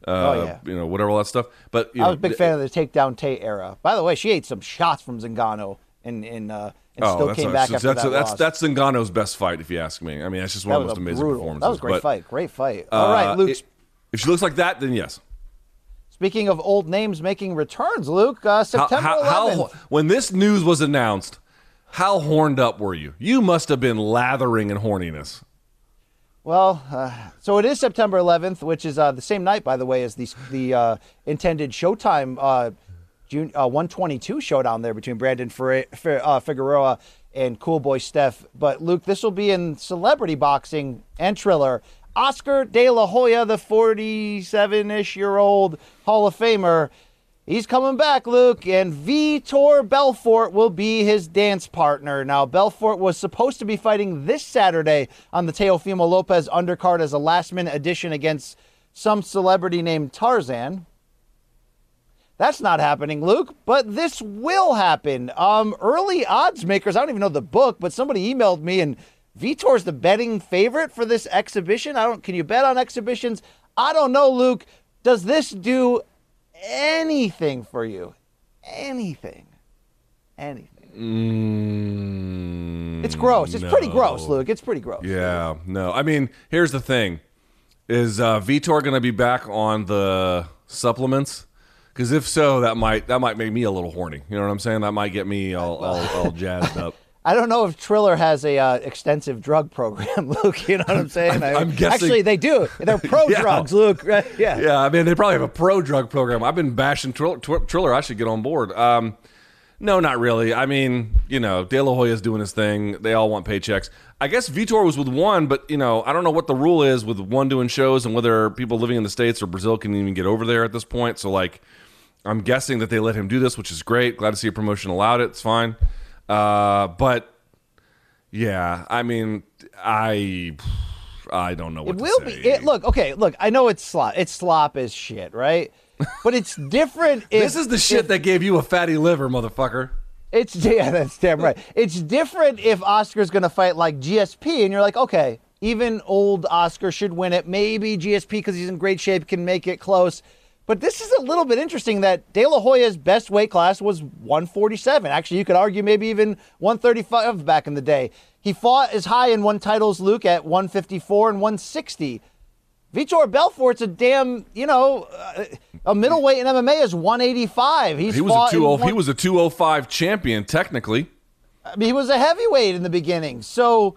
Uh, Oh, yeah. You know whatever all that stuff. But you I know, was a big fan of the takedown Tate era. By the way, she ate some shots from Zingano in and uh, and Oh, still that's came a- back so after that's that that's loss. that's Zingano's best fight, if you ask me. I mean, that's just one that of the most amazing brutal. performances. That was a great But, fight. Great fight. All right, uh, Luke. i- if she looks like that, then yes. speaking of old names making returns, Luke, uh, How, September how, 11th. how, when this news was announced, how horned up were you? You must have been lathering in horniness. Well, uh, so it is September 11th, which is uh, the same night, by the way, as the the uh, intended Showtime uh, June uh, 122 showdown there between Brandon uh, Figueroa and Cool Boy Steph. But Luke, this will be in celebrity boxing and Triller. Oscar De La Hoya, the 47-ish year old Hall of Famer, He's coming back, Luke, and Vitor Belfort will be his dance partner. Now, Belfort was supposed to be fighting this Saturday on the Teofimo Lopez undercard as a last minute addition against some celebrity named Tarzan. That's not happening, Luke, but this will happen. Um, early odds makers, I don't even know the book, but somebody emailed me and Vitor's the betting favorite for this exhibition. I don't can you bet on exhibitions? I don't know, Luke. Does this do anything for you? Anything. Anything. Mm, It's gross. It's pretty gross, Luke. It's pretty gross. Yeah, no. I mean, here's the thing: is uh, Vitor going to be back on the supplements? Because if so, that might that might make me a little horny. You know what I'm saying? That might get me all all, all jazzed up. I don't know if Triller has a uh, extensive drug program, Luke. You know what I'm saying? I- I'm guessing- Actually, they do. They're pro Yeah. drugs, Luke. Right? Yeah. Yeah, I mean, they probably have a pro drug program. I've been bashing Triller. Triller I should get on board. Um, no, not really. I mean, you know, De La Hoya's doing his thing. They all want paychecks. I guess Vitor was with one, but you know, I don't know what the rule is with one doing shows and whether people living in the states or Brazil can even get over there at this point. So, like, I'm guessing that they let him do this, which is great. Glad to see a promotion allowed it. It's fine. Uh, but yeah, I mean, I I don't know what It will say. be. It, look, okay, look. I know it's slop. It's slop as shit, right? But it's different. If, this is the shit if- that gave you a fatty liver, motherfucker. It's yeah, that's damn right. It's different if Oscar's going to fight like GSP, and you're like, okay, even old Oscar should win it. Maybe GSP because he's in great shape can make it close. But this is a little bit interesting that De La Hoya's best weight class was 147. Actually, you could argue maybe even 135 back in the day. He fought as high and won titles, Luke, at 154 and 160. Vitor Belfort's a damn, you know, uh, a middleweight in MMA is 185. He's He was a in oh one- he was a 205 champion technically. I mean, he was a heavyweight in the beginning. So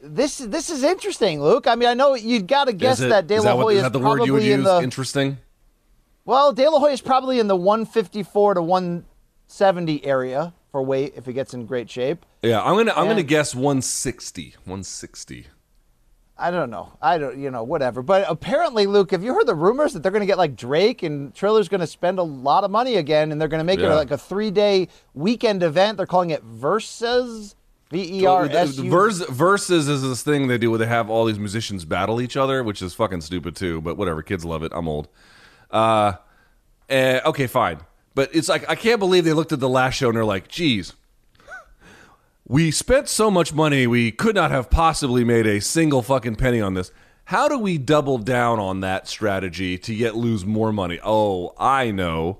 this this is interesting, Luke. I mean, I know you'd got to guess that De La Hoya is is that the word you would probably in use? the Interesting. Well, De La Hoya is probably in the 154 to 170 area for weight if he gets in great shape. Yeah, I'm gonna I'm gonna guess 160. 160. I don't know. I don't, you know, whatever. But apparently, Luke, have you heard the rumors that they're going to get like Drake and Triller's going to spend a lot of money again, and they're going to make it like a three-day weekend event? They're calling it Versus, V E R S U. Versus is this thing they do where they have all these musicians battle each other, which is fucking stupid too. But whatever, kids love it. I'm old. Uh, eh, okay, fine. But it's like I can't believe they looked at the last show and they're like, "Geez, we spent so much money, we could not have possibly made a single fucking penny on this. How do we double down on that strategy to yet lose more money? Oh, I know.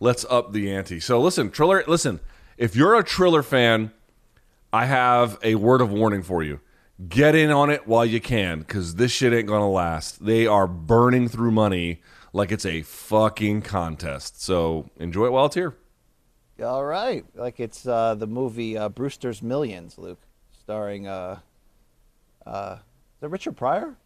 Let's up the ante. So listen, Triller, listen, if you're a Triller fan, I have a word of warning for you. Get in on it while you can, because this shit ain't gonna last. They are burning through money like it's a fucking contest. So enjoy it while it's here. All right, like it's uh, the movie uh, Brewster's Millions, Luke, starring uh, uh, is it Richard Pryor?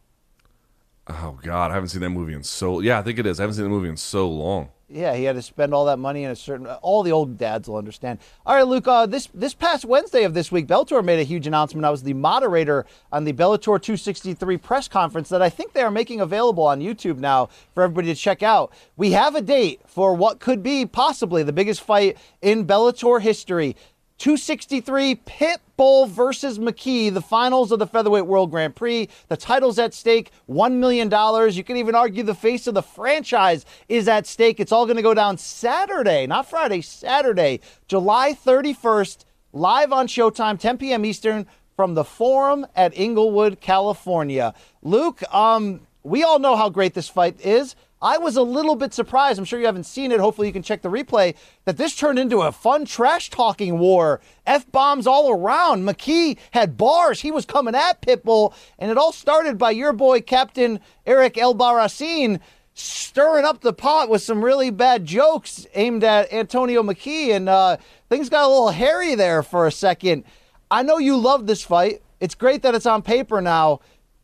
Oh God, I haven't seen that movie in so. Yeah, I think it is. I haven't seen the movie in so long. Yeah, he had to spend all that money in a certain. All the old dads will understand. All right, Luke. Uh, this this past Wednesday of this week, Bellator made a huge announcement. I was the moderator on the Bellator 263 press conference that I think they are making available on YouTube now for everybody to check out. We have a date for what could be possibly the biggest fight in Bellator history. 263 Pitbull versus McKee, the finals of the Featherweight World Grand Prix. The title's at stake, $1 million. You can even argue the face of the franchise is at stake. It's all going to go down Saturday, not Friday, Saturday, July 31st, live on Showtime, 10 p.m. Eastern, from the Forum at Inglewood, California. Luke, um, we all know how great this fight is. I was a little bit surprised. I'm sure you haven't seen it. Hopefully, you can check the replay. That this turned into a fun trash talking war. F bombs all around. McKee had bars. He was coming at Pitbull. And it all started by your boy, Captain Eric El Barracin, stirring up the pot with some really bad jokes aimed at Antonio McKee. And uh, things got a little hairy there for a second. I know you love this fight. It's great that it's on paper now.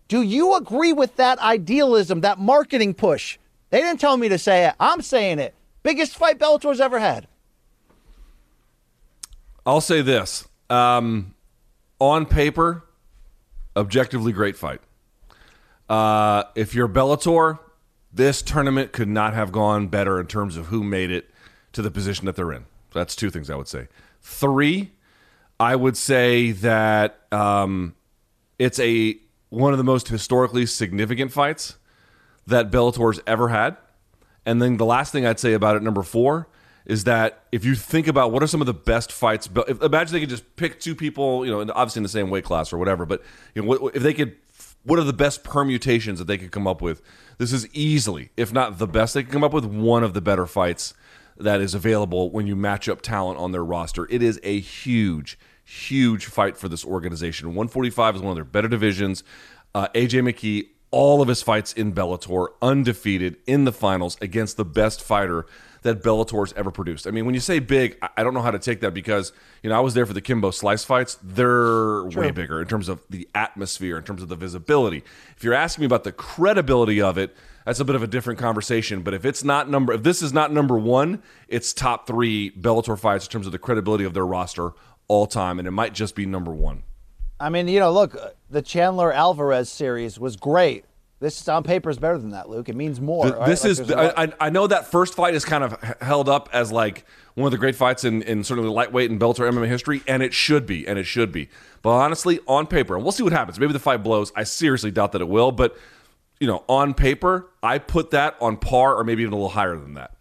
Do you agree with that idealism, that marketing push? They didn't tell me to say it. I'm saying it. Biggest fight Bellator's ever had. I'll say this: um, on paper, objectively great fight. Uh, if you're Bellator, this tournament could not have gone better in terms of who made it to the position that they're in. That's two things I would say. Three, I would say that um, it's a one of the most historically significant fights that Bellator's ever had. And then the last thing I'd say about it, number four, is that if you think about what are some of the best fights, if, imagine they could just pick two people, you know, obviously in the same weight class or whatever, but you know, what, if they could, what are the best permutations that they could come up with? This is easily, if not the best, they could come up with one of the better fights that is available when you match up talent on their roster. It is a huge, huge fight for this organization. 145 is one of their better divisions. Uh, AJ McKee, all of his fights in Bellator, undefeated in the finals against the best fighter that Bellator's ever produced. I mean, when you say big, I- don't know how to take that because, you know, I was there for the Kimbo Slice fights. They're way bigger in terms of the atmosphere, in terms of the visibility. If you're asking me about the credibility of it, that's a bit of a different conversation. But if it's not number, if this is not number one, it's top three Bellator fights in terms of the credibility of their roster all time, and it might just be number one. I mean, you know, look, the Chandler Alvarez series was great. This on paper is better than that, Luke. It means more. Th- right? This Like, is there's a lot- I, I know that first fight is kind of held up as like one of the great fights in, in certainly lightweight and Bellator MMA history, and it should be, and it should be. But honestly, on paper, and we'll see what happens. Maybe the fight blows. I seriously doubt that it will, but you know, on paper, I put that on par or maybe even a little higher than that.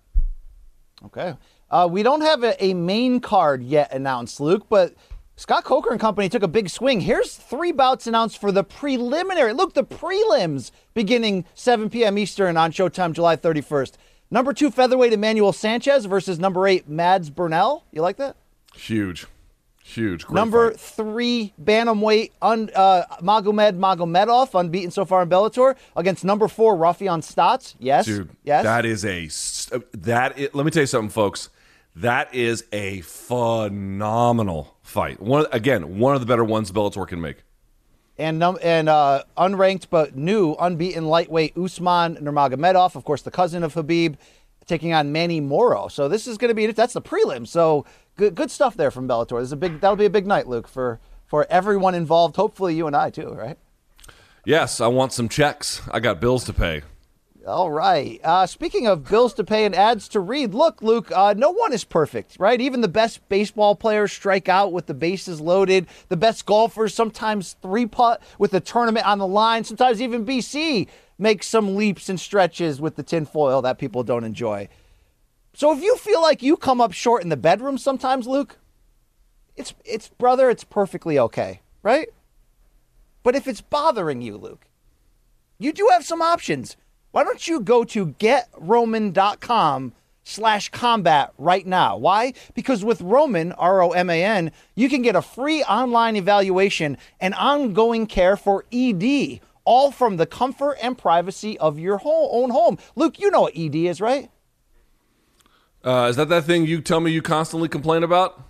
Okay. Uh, we don't have a, a main card yet announced, Luke, but Scott Coker and company took a big swing. Here's three bouts announced for the preliminary. Look, the prelims beginning 7 p.m. Eastern on Showtime July 31st. Number two featherweight Emmanuel Sanchez versus number eight Mads Burnell. You like that? Huge, Huge. Great Number fight. three bantamweight un, uh, Magomed Magomedov, unbeaten so far in Bellator, against number four Raufeon Stots. Yes, dude. yes. that is a that. let me tell you something, folks. That is a phenomenal fight. One again, one of the better ones Bellator can make. and num- and uh, unranked but new unbeaten lightweight Usman Nurmagomedov, of course, the cousin of Khabib, taking on Manny Muro. So this is going to be that's the prelim. So good good stuff there from Bellator. This is a big that'll be a big night, Luke, for for everyone involved. Hopefully, you and I too, right? Yes, I want some checks. I got bills to pay. All right. Uh, speaking of bills to pay and ads to read, look, Luke, uh, no one is perfect, right? Even the best baseball players strike out with the bases loaded. The best golfers sometimes three putt with the tournament on the line. Sometimes even BC makes some leaps and stretches with the tinfoil that people don't enjoy. So if you feel like you come up short in the bedroom sometimes, Luke, it's it's brother, it's perfectly okay, right? But if it's bothering you, Luke, you do have some options. Why don't you go to getroman.com slash combat right now? Why? Because with Roman, R O M A N, you can get a free online evaluation and ongoing care for ED, all from the comfort and privacy of your own home. Luke, you know what ED is, right? Uh, is that that thing you tell me you constantly complain about?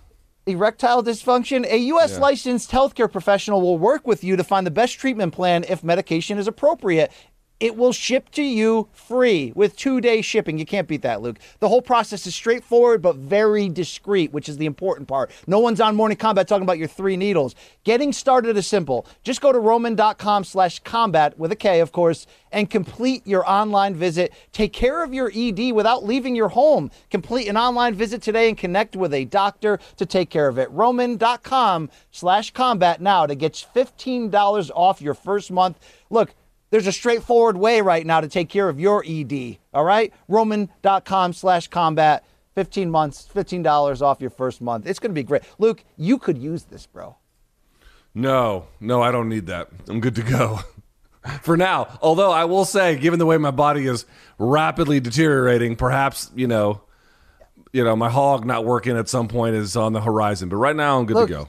erectile dysfunction, a U.S. Yeah. licensed healthcare professional will work with you to find the best treatment plan if medication is appropriate. It will ship to you free with two day shipping. You can't beat that, Luke. The whole process is straightforward but very discreet, which is the important part. No one's on Morning Kombat talking about your three needles. Getting started is simple. Just go to roman.com slash combat with a K, of course, and complete your online visit. Take care of your ED without leaving your home. Complete an online visit today and connect with a doctor to take care of it. Roman.com slash combat now to get $15 off your first month. Look, there's a straightforward way right now to take care of your ED. All right? Roman.com slash combat. 15 months, $15 off your first month. It's going to be great. Luke, you could use this, bro. No, no, I don't need that. I'm good to go. For now. Although I will say, given the way my body is rapidly deteriorating, perhaps, you know, you know, my hog not working at some point is on the horizon. But right now I'm good Look, to go.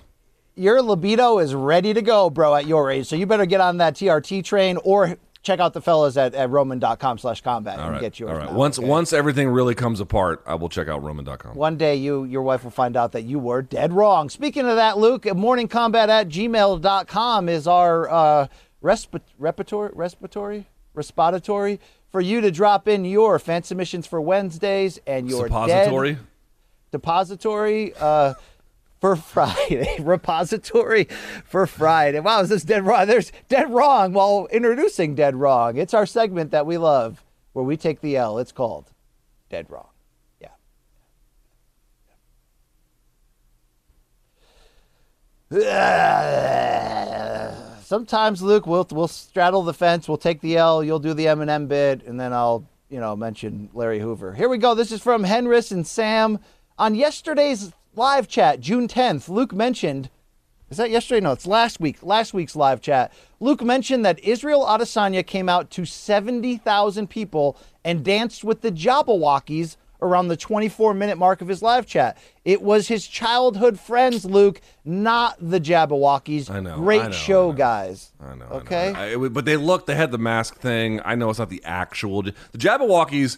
Your libido is ready to go, bro, at your age. So you better get on that TRT train or check out the fellas at, at roman.com slash combat and right. get yours. All right. now, Once okay? once everything really comes apart, I will check out roman.com. One day you your wife will find out that you were dead wrong. Speaking of that, Luke, morningkombat at gmail.com is our uh, respi- repertory, respiratory, respiratory for you to drop in your fan submissions for Wednesdays and your depository. depository uh, for Friday. Repository for Friday. Wow, is this dead wrong? There's dead wrong while introducing dead wrong. It's our segment that we love where we take the L. It's called Dead Wrong. Yeah. Sometimes, Luke, we'll we'll straddle the fence. We'll take the L. You'll do the Eminem bit, and then I'll you know mention Larry Hoover. Here we go. This is from Henris and Sam on yesterday's live chat, June 10th. Luke mentioned. Is that yesterday? No, it's last week. Last week's live chat. Luke mentioned that Israel Adesanya came out to 70,000 people and danced with the Jabbawockeez around the 24 minute mark of his live chat. It was his childhood friends, Luke, not the Jabbawockeez. I know. Great I know, show, guys. I know. Okay. I know. I- but they looked, They had the mask thing. I know it's not the actual. The Jabbawockeez,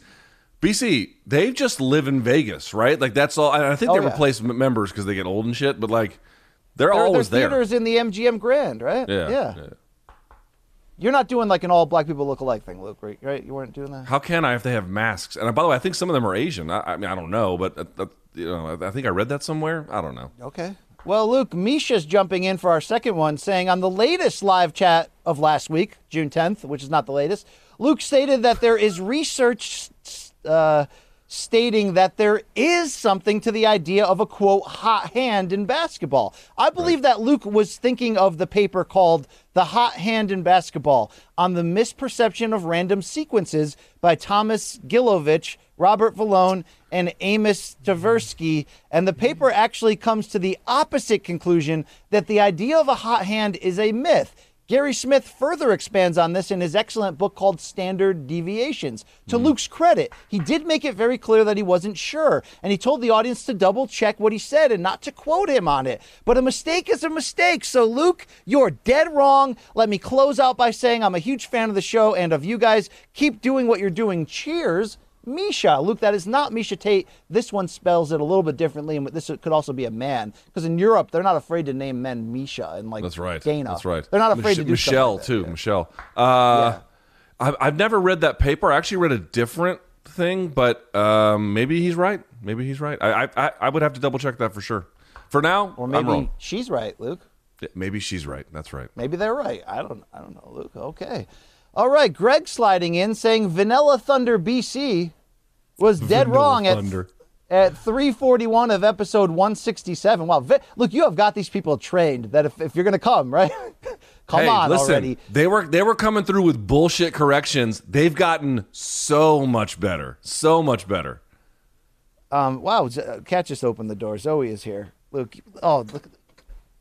BC. They just live in Vegas, right? Like that's all. I think Oh, they yeah. replace members because they get old and shit. But like, they're, There- always there's there. theaters in the MGM Grand, right? Yeah, yeah. yeah. You're not doing like an all black people look alike thing, Luke, right? Right? You weren't doing that? How can I if they have masks? And uh, by the way, I think some of them are Asian. I, I mean, I don't know, but uh, uh, you know, I think I read that somewhere. I don't know. Okay. Well, Luke, Misha's jumping in for our second one, saying on the latest live chat of last week, June 10th, which is not the latest, Luke stated that there is research uh, stating that there is something to the idea of a quote hot hand in basketball. I believe that Luke was thinking of the paper called The Hot Hand in Basketball on the misperception of random sequences by Thomas Gilovich, Robert Vallone, and Amos Tversky. And the paper actually comes to the opposite conclusion that the idea of a hot hand is a myth. Gary Smith further expands on this in his excellent book called Standard Deviations. To hmm. Luke's credit, he did make it very clear that he wasn't sure, and he told the audience to double check what he said and not to quote him on it. But a mistake is a mistake. So, Luke, you're dead wrong. Let me close out by saying I'm a huge fan of the show and of you guys. Keep doing what you're doing. Cheers. Misha. Luke, that is not Miesha Tate. This one spells it a little bit differently, and this could also be a man. Because in Europe, they're not afraid to name men Misha and like That's right. Dana. That's right. They're not afraid Mich- to do Michelle stuff like that. too. Michelle. Uh, I've, I've never read that paper. I actually read a different thing, but um, maybe he's right. Maybe he's right. I, I I- would have to double check that for sure. For now, Or maybe she's right, Luke. Maybe she's right. That's right. Maybe they're right. I don't. I don't know, Luke. Okay. All right. Greg sliding in saying Vanilla Thunder BC was dead Vanilla wrong at Thunder. at 341 of episode 167. Wow. Look, you have got these people trained that if, if you're going to come, right? come hey, on listen, already. They were they were coming through with bullshit corrections. They've gotten so much better. So much better. Um, wow. Z- uh, Cat just opened the door. Zoe is here. Luke. Oh, look. at the-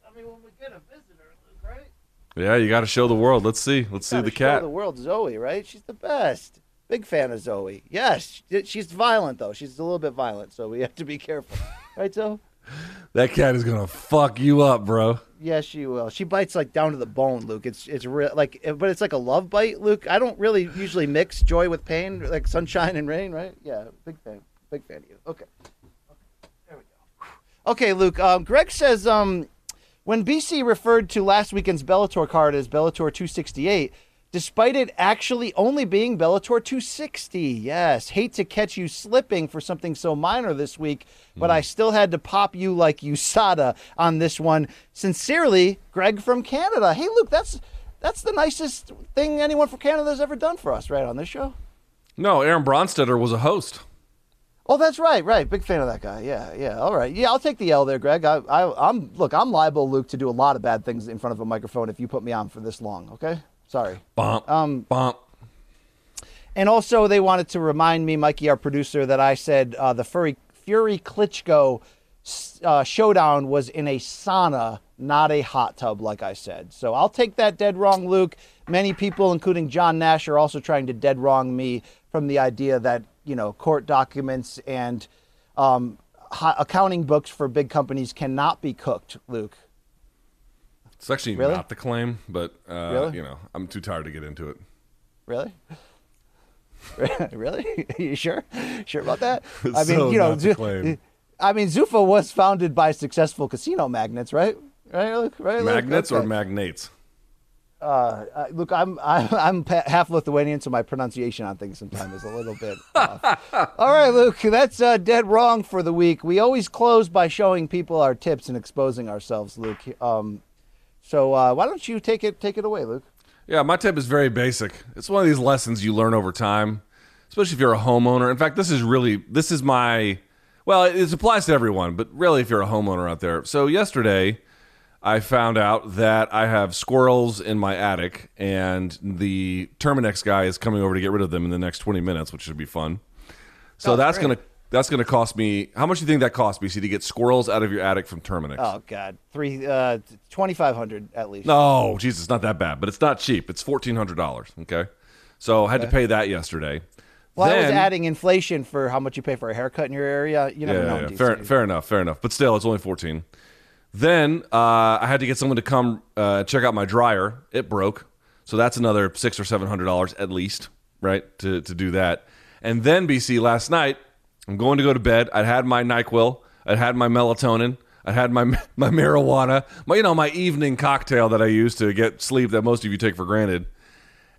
I mean, when we get a visitor, Luke, right? Yeah, you got to show the world. Let's see. Let's see the cat. The world, Zoe, right? She's the best. Big fan of Zoe. Yes, she's violent though. She's a little bit violent, so we have to be careful, right, Zoe? That cat is gonna fuck you up, bro. Yes, she will. She bites like down to the bone, Luke. It's it's real like, but it's like a love bite, Luke. I don't really usually mix joy with pain, like sunshine and rain, right? Yeah, big fan, big fan of you. Okay, there we go. Okay, Luke. Um, Greg says um, when BC referred to last weekend's Bellator card as Bellator 268, despite it actually only being Bellator 260. Yes, hate to catch you slipping for something so minor this week, but hmm. I still had to pop you like USADA on this one. Sincerely, Greg from Canada. Hey, Luke, that's that's the nicest thing anyone from Canada has ever done for us, right on this show. No, Aaron Bronsteter was a host. Oh, that's right, right. Big fan of that guy. Yeah, yeah. All right. Yeah, I'll take the L there, Greg. I, I, I'm look. I'm liable, Luke, to do a lot of bad things in front of a microphone if you put me on for this long. Okay. Sorry. Bump. Um, bump. And also, they wanted to remind me, Mikey, our producer, that I said uh, the Fury Fury Klitschko uh, showdown was in a sauna, not a hot tub, like I said. So I'll take that dead wrong, Luke. Many people, including John Nash, are also trying to dead wrong me from the idea that you know court documents and um, accounting books for big companies cannot be cooked, Luke. It's actually Really? not the claim, but uh, Really? you know, I'm too tired to get into it. Really? really? you sure? Sure about that? I mean, you know, Zu- I mean, Zuffa was founded by successful casino magnates, right? Right, Luke? Right, Luke? Magnets or magnates? Uh, uh, look, I'm I'm, I'm half Lithuanian, so my pronunciation on things sometimes is a little bit off. All right, Luke, that's uh, dead wrong for the week. We always close by showing people our tips and exposing ourselves, Luke. Um, so uh, why don't you take it take it away, Luke? Yeah, my tip is very basic. It's one of these lessons you learn over time, especially if you're a homeowner. In fact, this is really this is my well, it, it applies to everyone, but really if you're a homeowner out there. So yesterday, I found out that I have squirrels in my attic, and the Terminix guy is coming over to get rid of them in the next 20 minutes, which should be fun. So Oh, that's great. gonna that's gonna cost me. How much do you think that costs, BC, to get squirrels out of your attic from Terminix? Oh God, three uh, twenty five hundred at least. No, Jesus, not that bad, but it's not cheap. It's fourteen hundred dollars. Okay, so I had to pay that yesterday. Well, I was adding inflation for how much you pay for a haircut in your area. You never yeah, know. yeah, yeah. fair, fair enough, fair enough. But still, it's only fourteen. Then uh, I had to get someone to come uh, check out my dryer. It broke, so that's another six or seven hundred dollars at least, right? To to do that. And then BC last night, I'm going to go to bed. I'd had my Nyquil, I'd had my melatonin, I had my my marijuana, my you know my evening cocktail that I use to get sleep that most of you take for granted.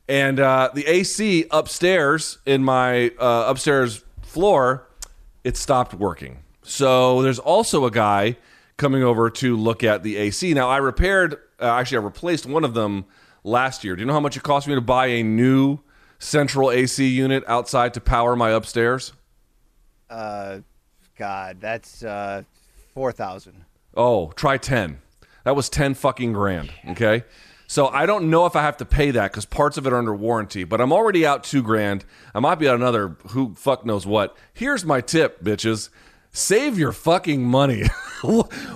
And uh, the AC upstairs in my uh, upstairs floor, it stopped working. So there's also a guy coming over to look at the AC. Now I repaired, uh, actually I replaced one of them last year. Do you know how much it cost me to buy a new central AC unit outside to power my upstairs? Uh, God, that's uh, four thousand. Oh, try 10. That was 10 fucking grand. Okay. So I don't know if I have to pay that because parts of it are under warranty, but I'm already out two grand. I might be out another who fuck knows what. Here's my tip, bitches. Save your fucking money.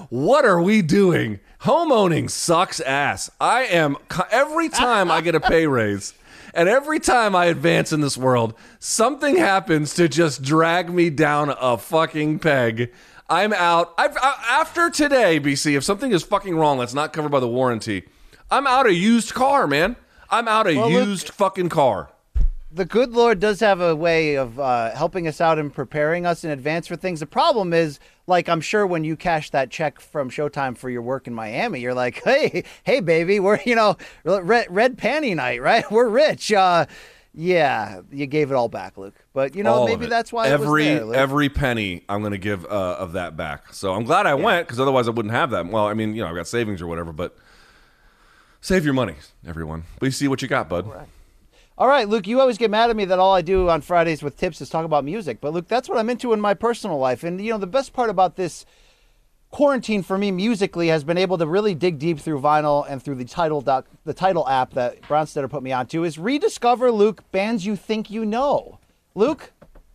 what are we doing Homeowning sucks ass. I am every time I get a pay raise. And every time I advance in this world, something happens to just drag me down a fucking peg. I'm out. I've, I, after today, BC, if something is fucking wrong that's not covered by the warranty, I'm out a used car, man. I'm out a Well, look- used fucking car. The good Lord does have a way of uh, helping us out and preparing us in advance for things. The problem is, like, I'm sure when you cash that check from Showtime for your work in Miami, you're like, hey, hey, baby, we're, you know, red, red panty night, right? We're rich. Uh, yeah, you gave it all back, Luke. But, you know, All maybe that's why every it was there, every penny I'm going to give uh, of that back. So I'm glad I went because otherwise I wouldn't have that. Well, I mean, you know, I've got savings or whatever, but save your money, everyone. Please see what you got, bud. All right, Luke, you always get mad at me that all I do on Fridays with tips is talk about music. But Luke, that's what I'm into in my personal life. And you know, the best part about this quarantine for me musically has been able to really dig deep through vinyl and through the Tidal doc, the Tidal app that Bronsteter put me onto is rediscover Luke bands you think you know. Luke,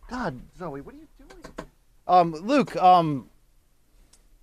God, Zoe, what are you doing? Um, Luke, um,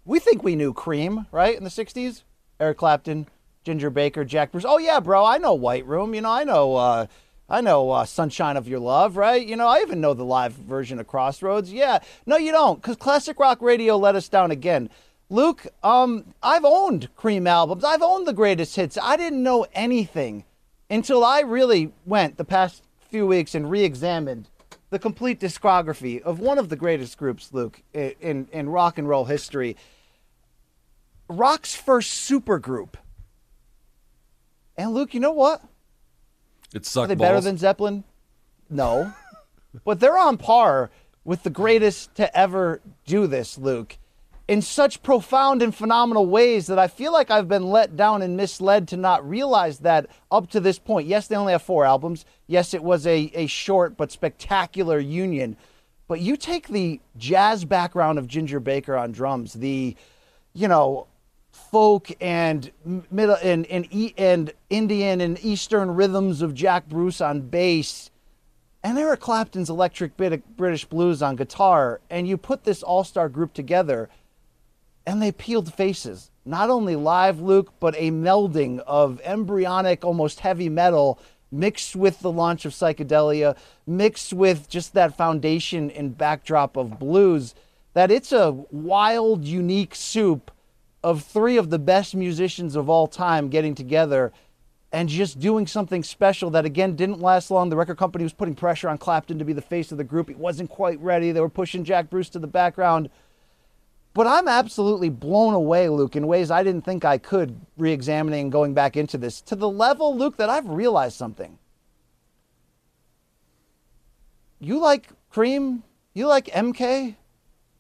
we think we knew Cream, right, in the '60s. Eric Clapton, Ginger Baker, Jack Bruce. Oh yeah, bro, I know White Room. You know, I know, uh, I know uh, Sunshine of Your Love, right? You know, I even know the live version of Crossroads. Yeah, no, you don't, because classic rock radio let us down again. Luke, um, I've owned Cream albums. I've owned the greatest hits. I didn't know anything until I really went the past few weeks and re-examined the complete discography of one of the greatest groups, Luke, in in rock and roll history. Rock's first supergroup. And Luke, you know what? It Are they better than Zeppelin? No. but they're on par with the greatest to ever do this, Luke, in such profound and phenomenal ways that I feel like I've been let down and misled to not realize that up to this point. Yes, they only have four albums. Yes, it was a, a short but spectacular union. But you take the jazz background of Ginger Baker on drums, the, you know, folk and middle and and, and Indian and Eastern rhythms of Jack Bruce on bass, and Eric Clapton's electric bit British blues on guitar, and you put this all-star group together, and they peeled faces. Not only live, Luke, but a melding of embryonic, almost heavy metal mixed with the launch of psychedelia, mixed with just that foundation and backdrop of blues. That it's a wild, unique soup of three of the best musicians of all time getting together and just doing something special that again didn't last long. The record company was putting pressure on Clapton to be the face of the group. He wasn't quite ready. They were pushing Jack Bruce to the background. But I'm absolutely blown away, Luke, in ways I didn't think I could re examining and going back into this. To the level, Luke, that I've realized something. You like Cream? You like MK?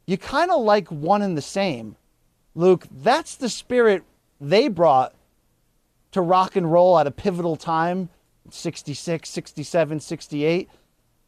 You kind of like one and the same. Luke, that's the spirit they brought to rock and roll at a pivotal time 66, 67, 68.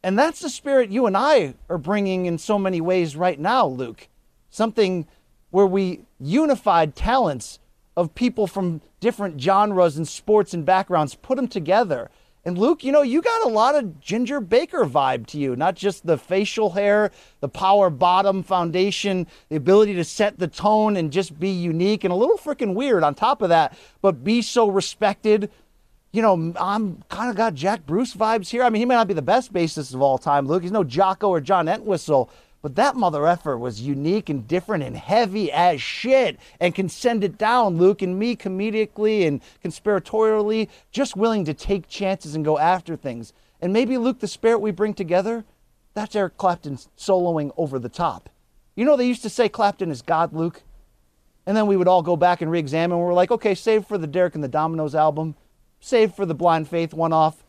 And that's the spirit you and I are bringing in so many ways right now, Luke. Something where we unified talents of people from different genres and sports and backgrounds, put them together. And Luke, you know, you got a lot of Ginger Baker vibe to you, not just the facial hair, the power bottom foundation, the ability to set the tone and just be unique and a little freaking weird on top of that, but be so respected. You know, I'm kind of got Jack Bruce vibes here. I mean, he may not be the best bassist of all time, Luke. He's no Jaco or John Entwistle, but that mother effer was unique and different and heavy as shit and can send it down, Luke, and me comedically and conspiratorially, just willing to take chances and go after things. And maybe, Luke, the spirit we bring together, that's Eric Clapton soloing over the top. You know, they used to say Clapton is God, Luke. And then we would all go back and re examine. We're like, okay, save for the Derek and the Dominos album, save for the Blind Faith one off.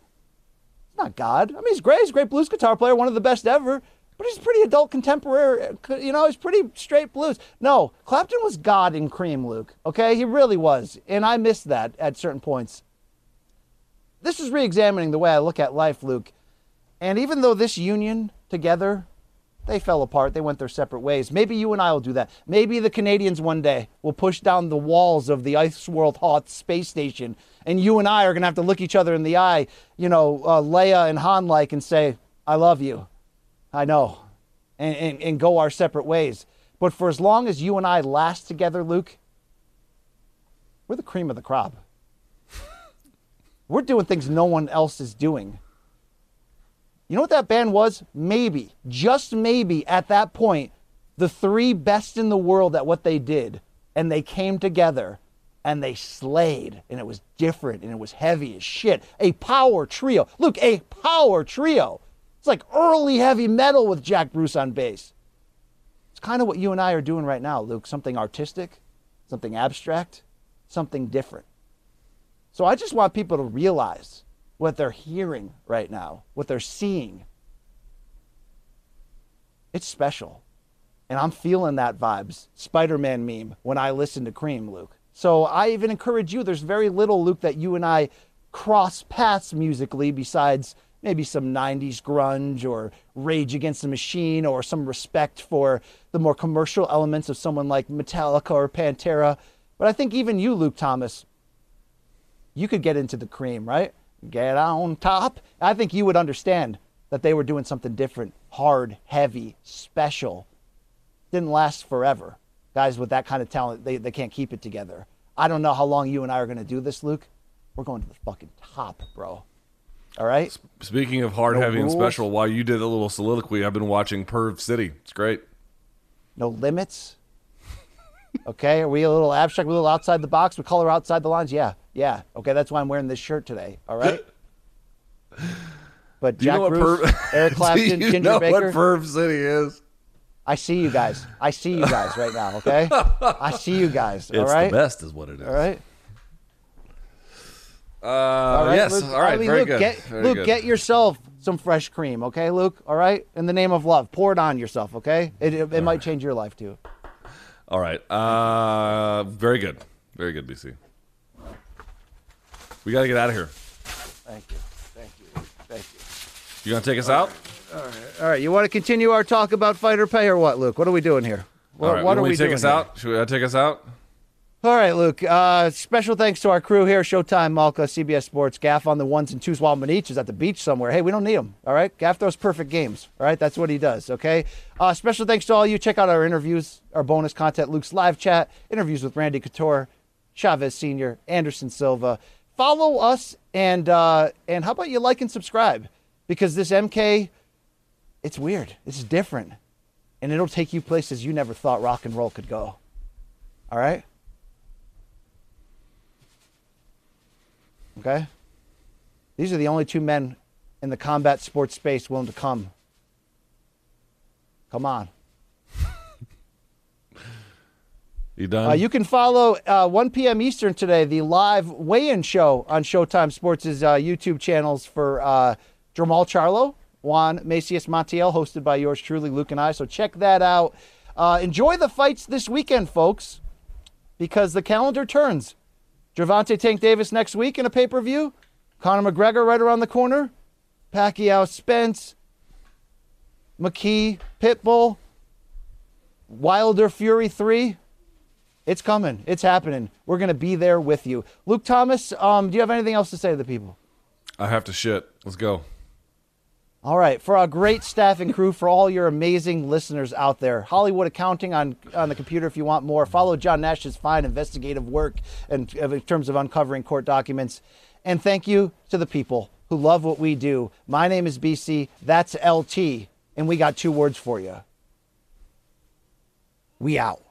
It's not God. I mean, he's great. He's a great blues guitar player, one of the best ever. But he's pretty adult contemporary. You know, he's pretty straight blues. No, Clapton was God in Cream, Luke. Okay, he really was, and I missed that at certain points. This is re-examining the way I look at life, Luke. And even though this union together, they fell apart. They went their separate ways. Maybe you and I will do that. Maybe the Canadians one day will push down the walls of the Ice World Hoth space station, and you and I are going to have to look each other in the eye, you know, uh, Leia and Han like, and say, "I love you." I know, and, and, and go our separate ways. But for as long as you and I last together, Luke, we're the cream of the crop. we're doing things no one else is doing. You know what that band was? Maybe, just maybe at that point, the three best in the world at what they did. And they came together and they slayed. And it was different and it was heavy as shit. A power trio. Look, a power trio. It's like early heavy metal with Jack Bruce on bass. It's kind of what you and I are doing right now, Luke. Something artistic, something abstract, something different. So I just want people to realize what they're hearing right now, what they're seeing. It's special. And I'm feeling that vibes, Spider Man meme, when I listen to Cream, Luke. So I even encourage you, there's very little, Luke, that you and I cross paths musically besides maybe some 90s grunge or Rage Against the Machine or some respect for the more commercial elements of someone like Metallica or Pantera. But I think even you, Luke Thomas, you could get into the cream, right? Get on top. I think you would understand that they were doing something different, hard, heavy, special. Didn't last forever. Guys with that kind of talent, they, they can't keep it together. I don't know how long you and I are going to do this, Luke. We're going to the fucking top, bro. All right. Speaking of hard, No heavy, and special, while you did a little soliloquy, I've been watching Perv City. It's great. No limits. Okay. Are we a little abstract, a little outside the box? We color outside the lines? Yeah. Yeah. Okay. That's why I'm wearing this shirt today. All right. But Do you Jack know what Bruce, Perv- Eric Clapton, you Ginger know Baker. what Perv City is? I see you guys. I see you guys right now. Okay. I see you guys. All It's right. the best, is what it is. All right. Uh, All right, yes. Luke, all right. I mean, very Luke, good. Get, Very Luke, good. get yourself some fresh cream, okay, Luke? All right, in the name of love, pour it on yourself, okay? It, it, it might change your life too. All right. Uh, very good. Very good, BC. We got to get out of here. Thank you, thank you, thank you. You gonna take us out? All right. All right. you want to continue our talk about fighter pay or what, Luke? What are we doing here? What, All right. what are want we me to take doing us here? out? Should I take us out? All right, Luke. Uh, special thanks to our crew here, Showtime, Malka, CBS Sports, Gaff on the ones and twos while Manich is at the beach somewhere. Hey, we don't need him. All right, Gaff throws perfect games. All right, that's what he does. Okay. Uh, special thanks to all you. Check out our interviews, our bonus content, Luke's live chat, interviews with Randy Couture, Chavez Senior, Anderson Silva. Follow us and uh, and how about you like and subscribe because this MK, it's weird. It's different, and it'll take you places you never thought rock and roll could go. All right. Okay? These are the only two men in the combat sports space willing to come. Come on. You done? Uh, you can follow uh, 1 p.m. Eastern today the live weigh-in show on Showtime Sports' uh, YouTube channels for uh, Jermall Charlo, Juan Macias Montiel, hosted by yours truly, Luke and I. So check that out. Uh, enjoy the fights this weekend, folks, because the calendar turns. Gervonta Tank Davis next week in a pay-per-view. Conor McGregor right around the corner. Pacquiao Spence. McKee Pitbull. Wilder Fury 3. It's coming. It's happening. We're going to be there with you. Luke Thomas, um, do you have anything else to say to the people? I have to shit. Let's go. All right, for our great staff and crew, for all your amazing listeners out there, Hollywood Accounting on on the computer if you want more. Follow John Nash's fine investigative work and in terms of uncovering court documents. And thank you to the people who love what we do. My name is BC. That's LT, and we got two words for you. We out.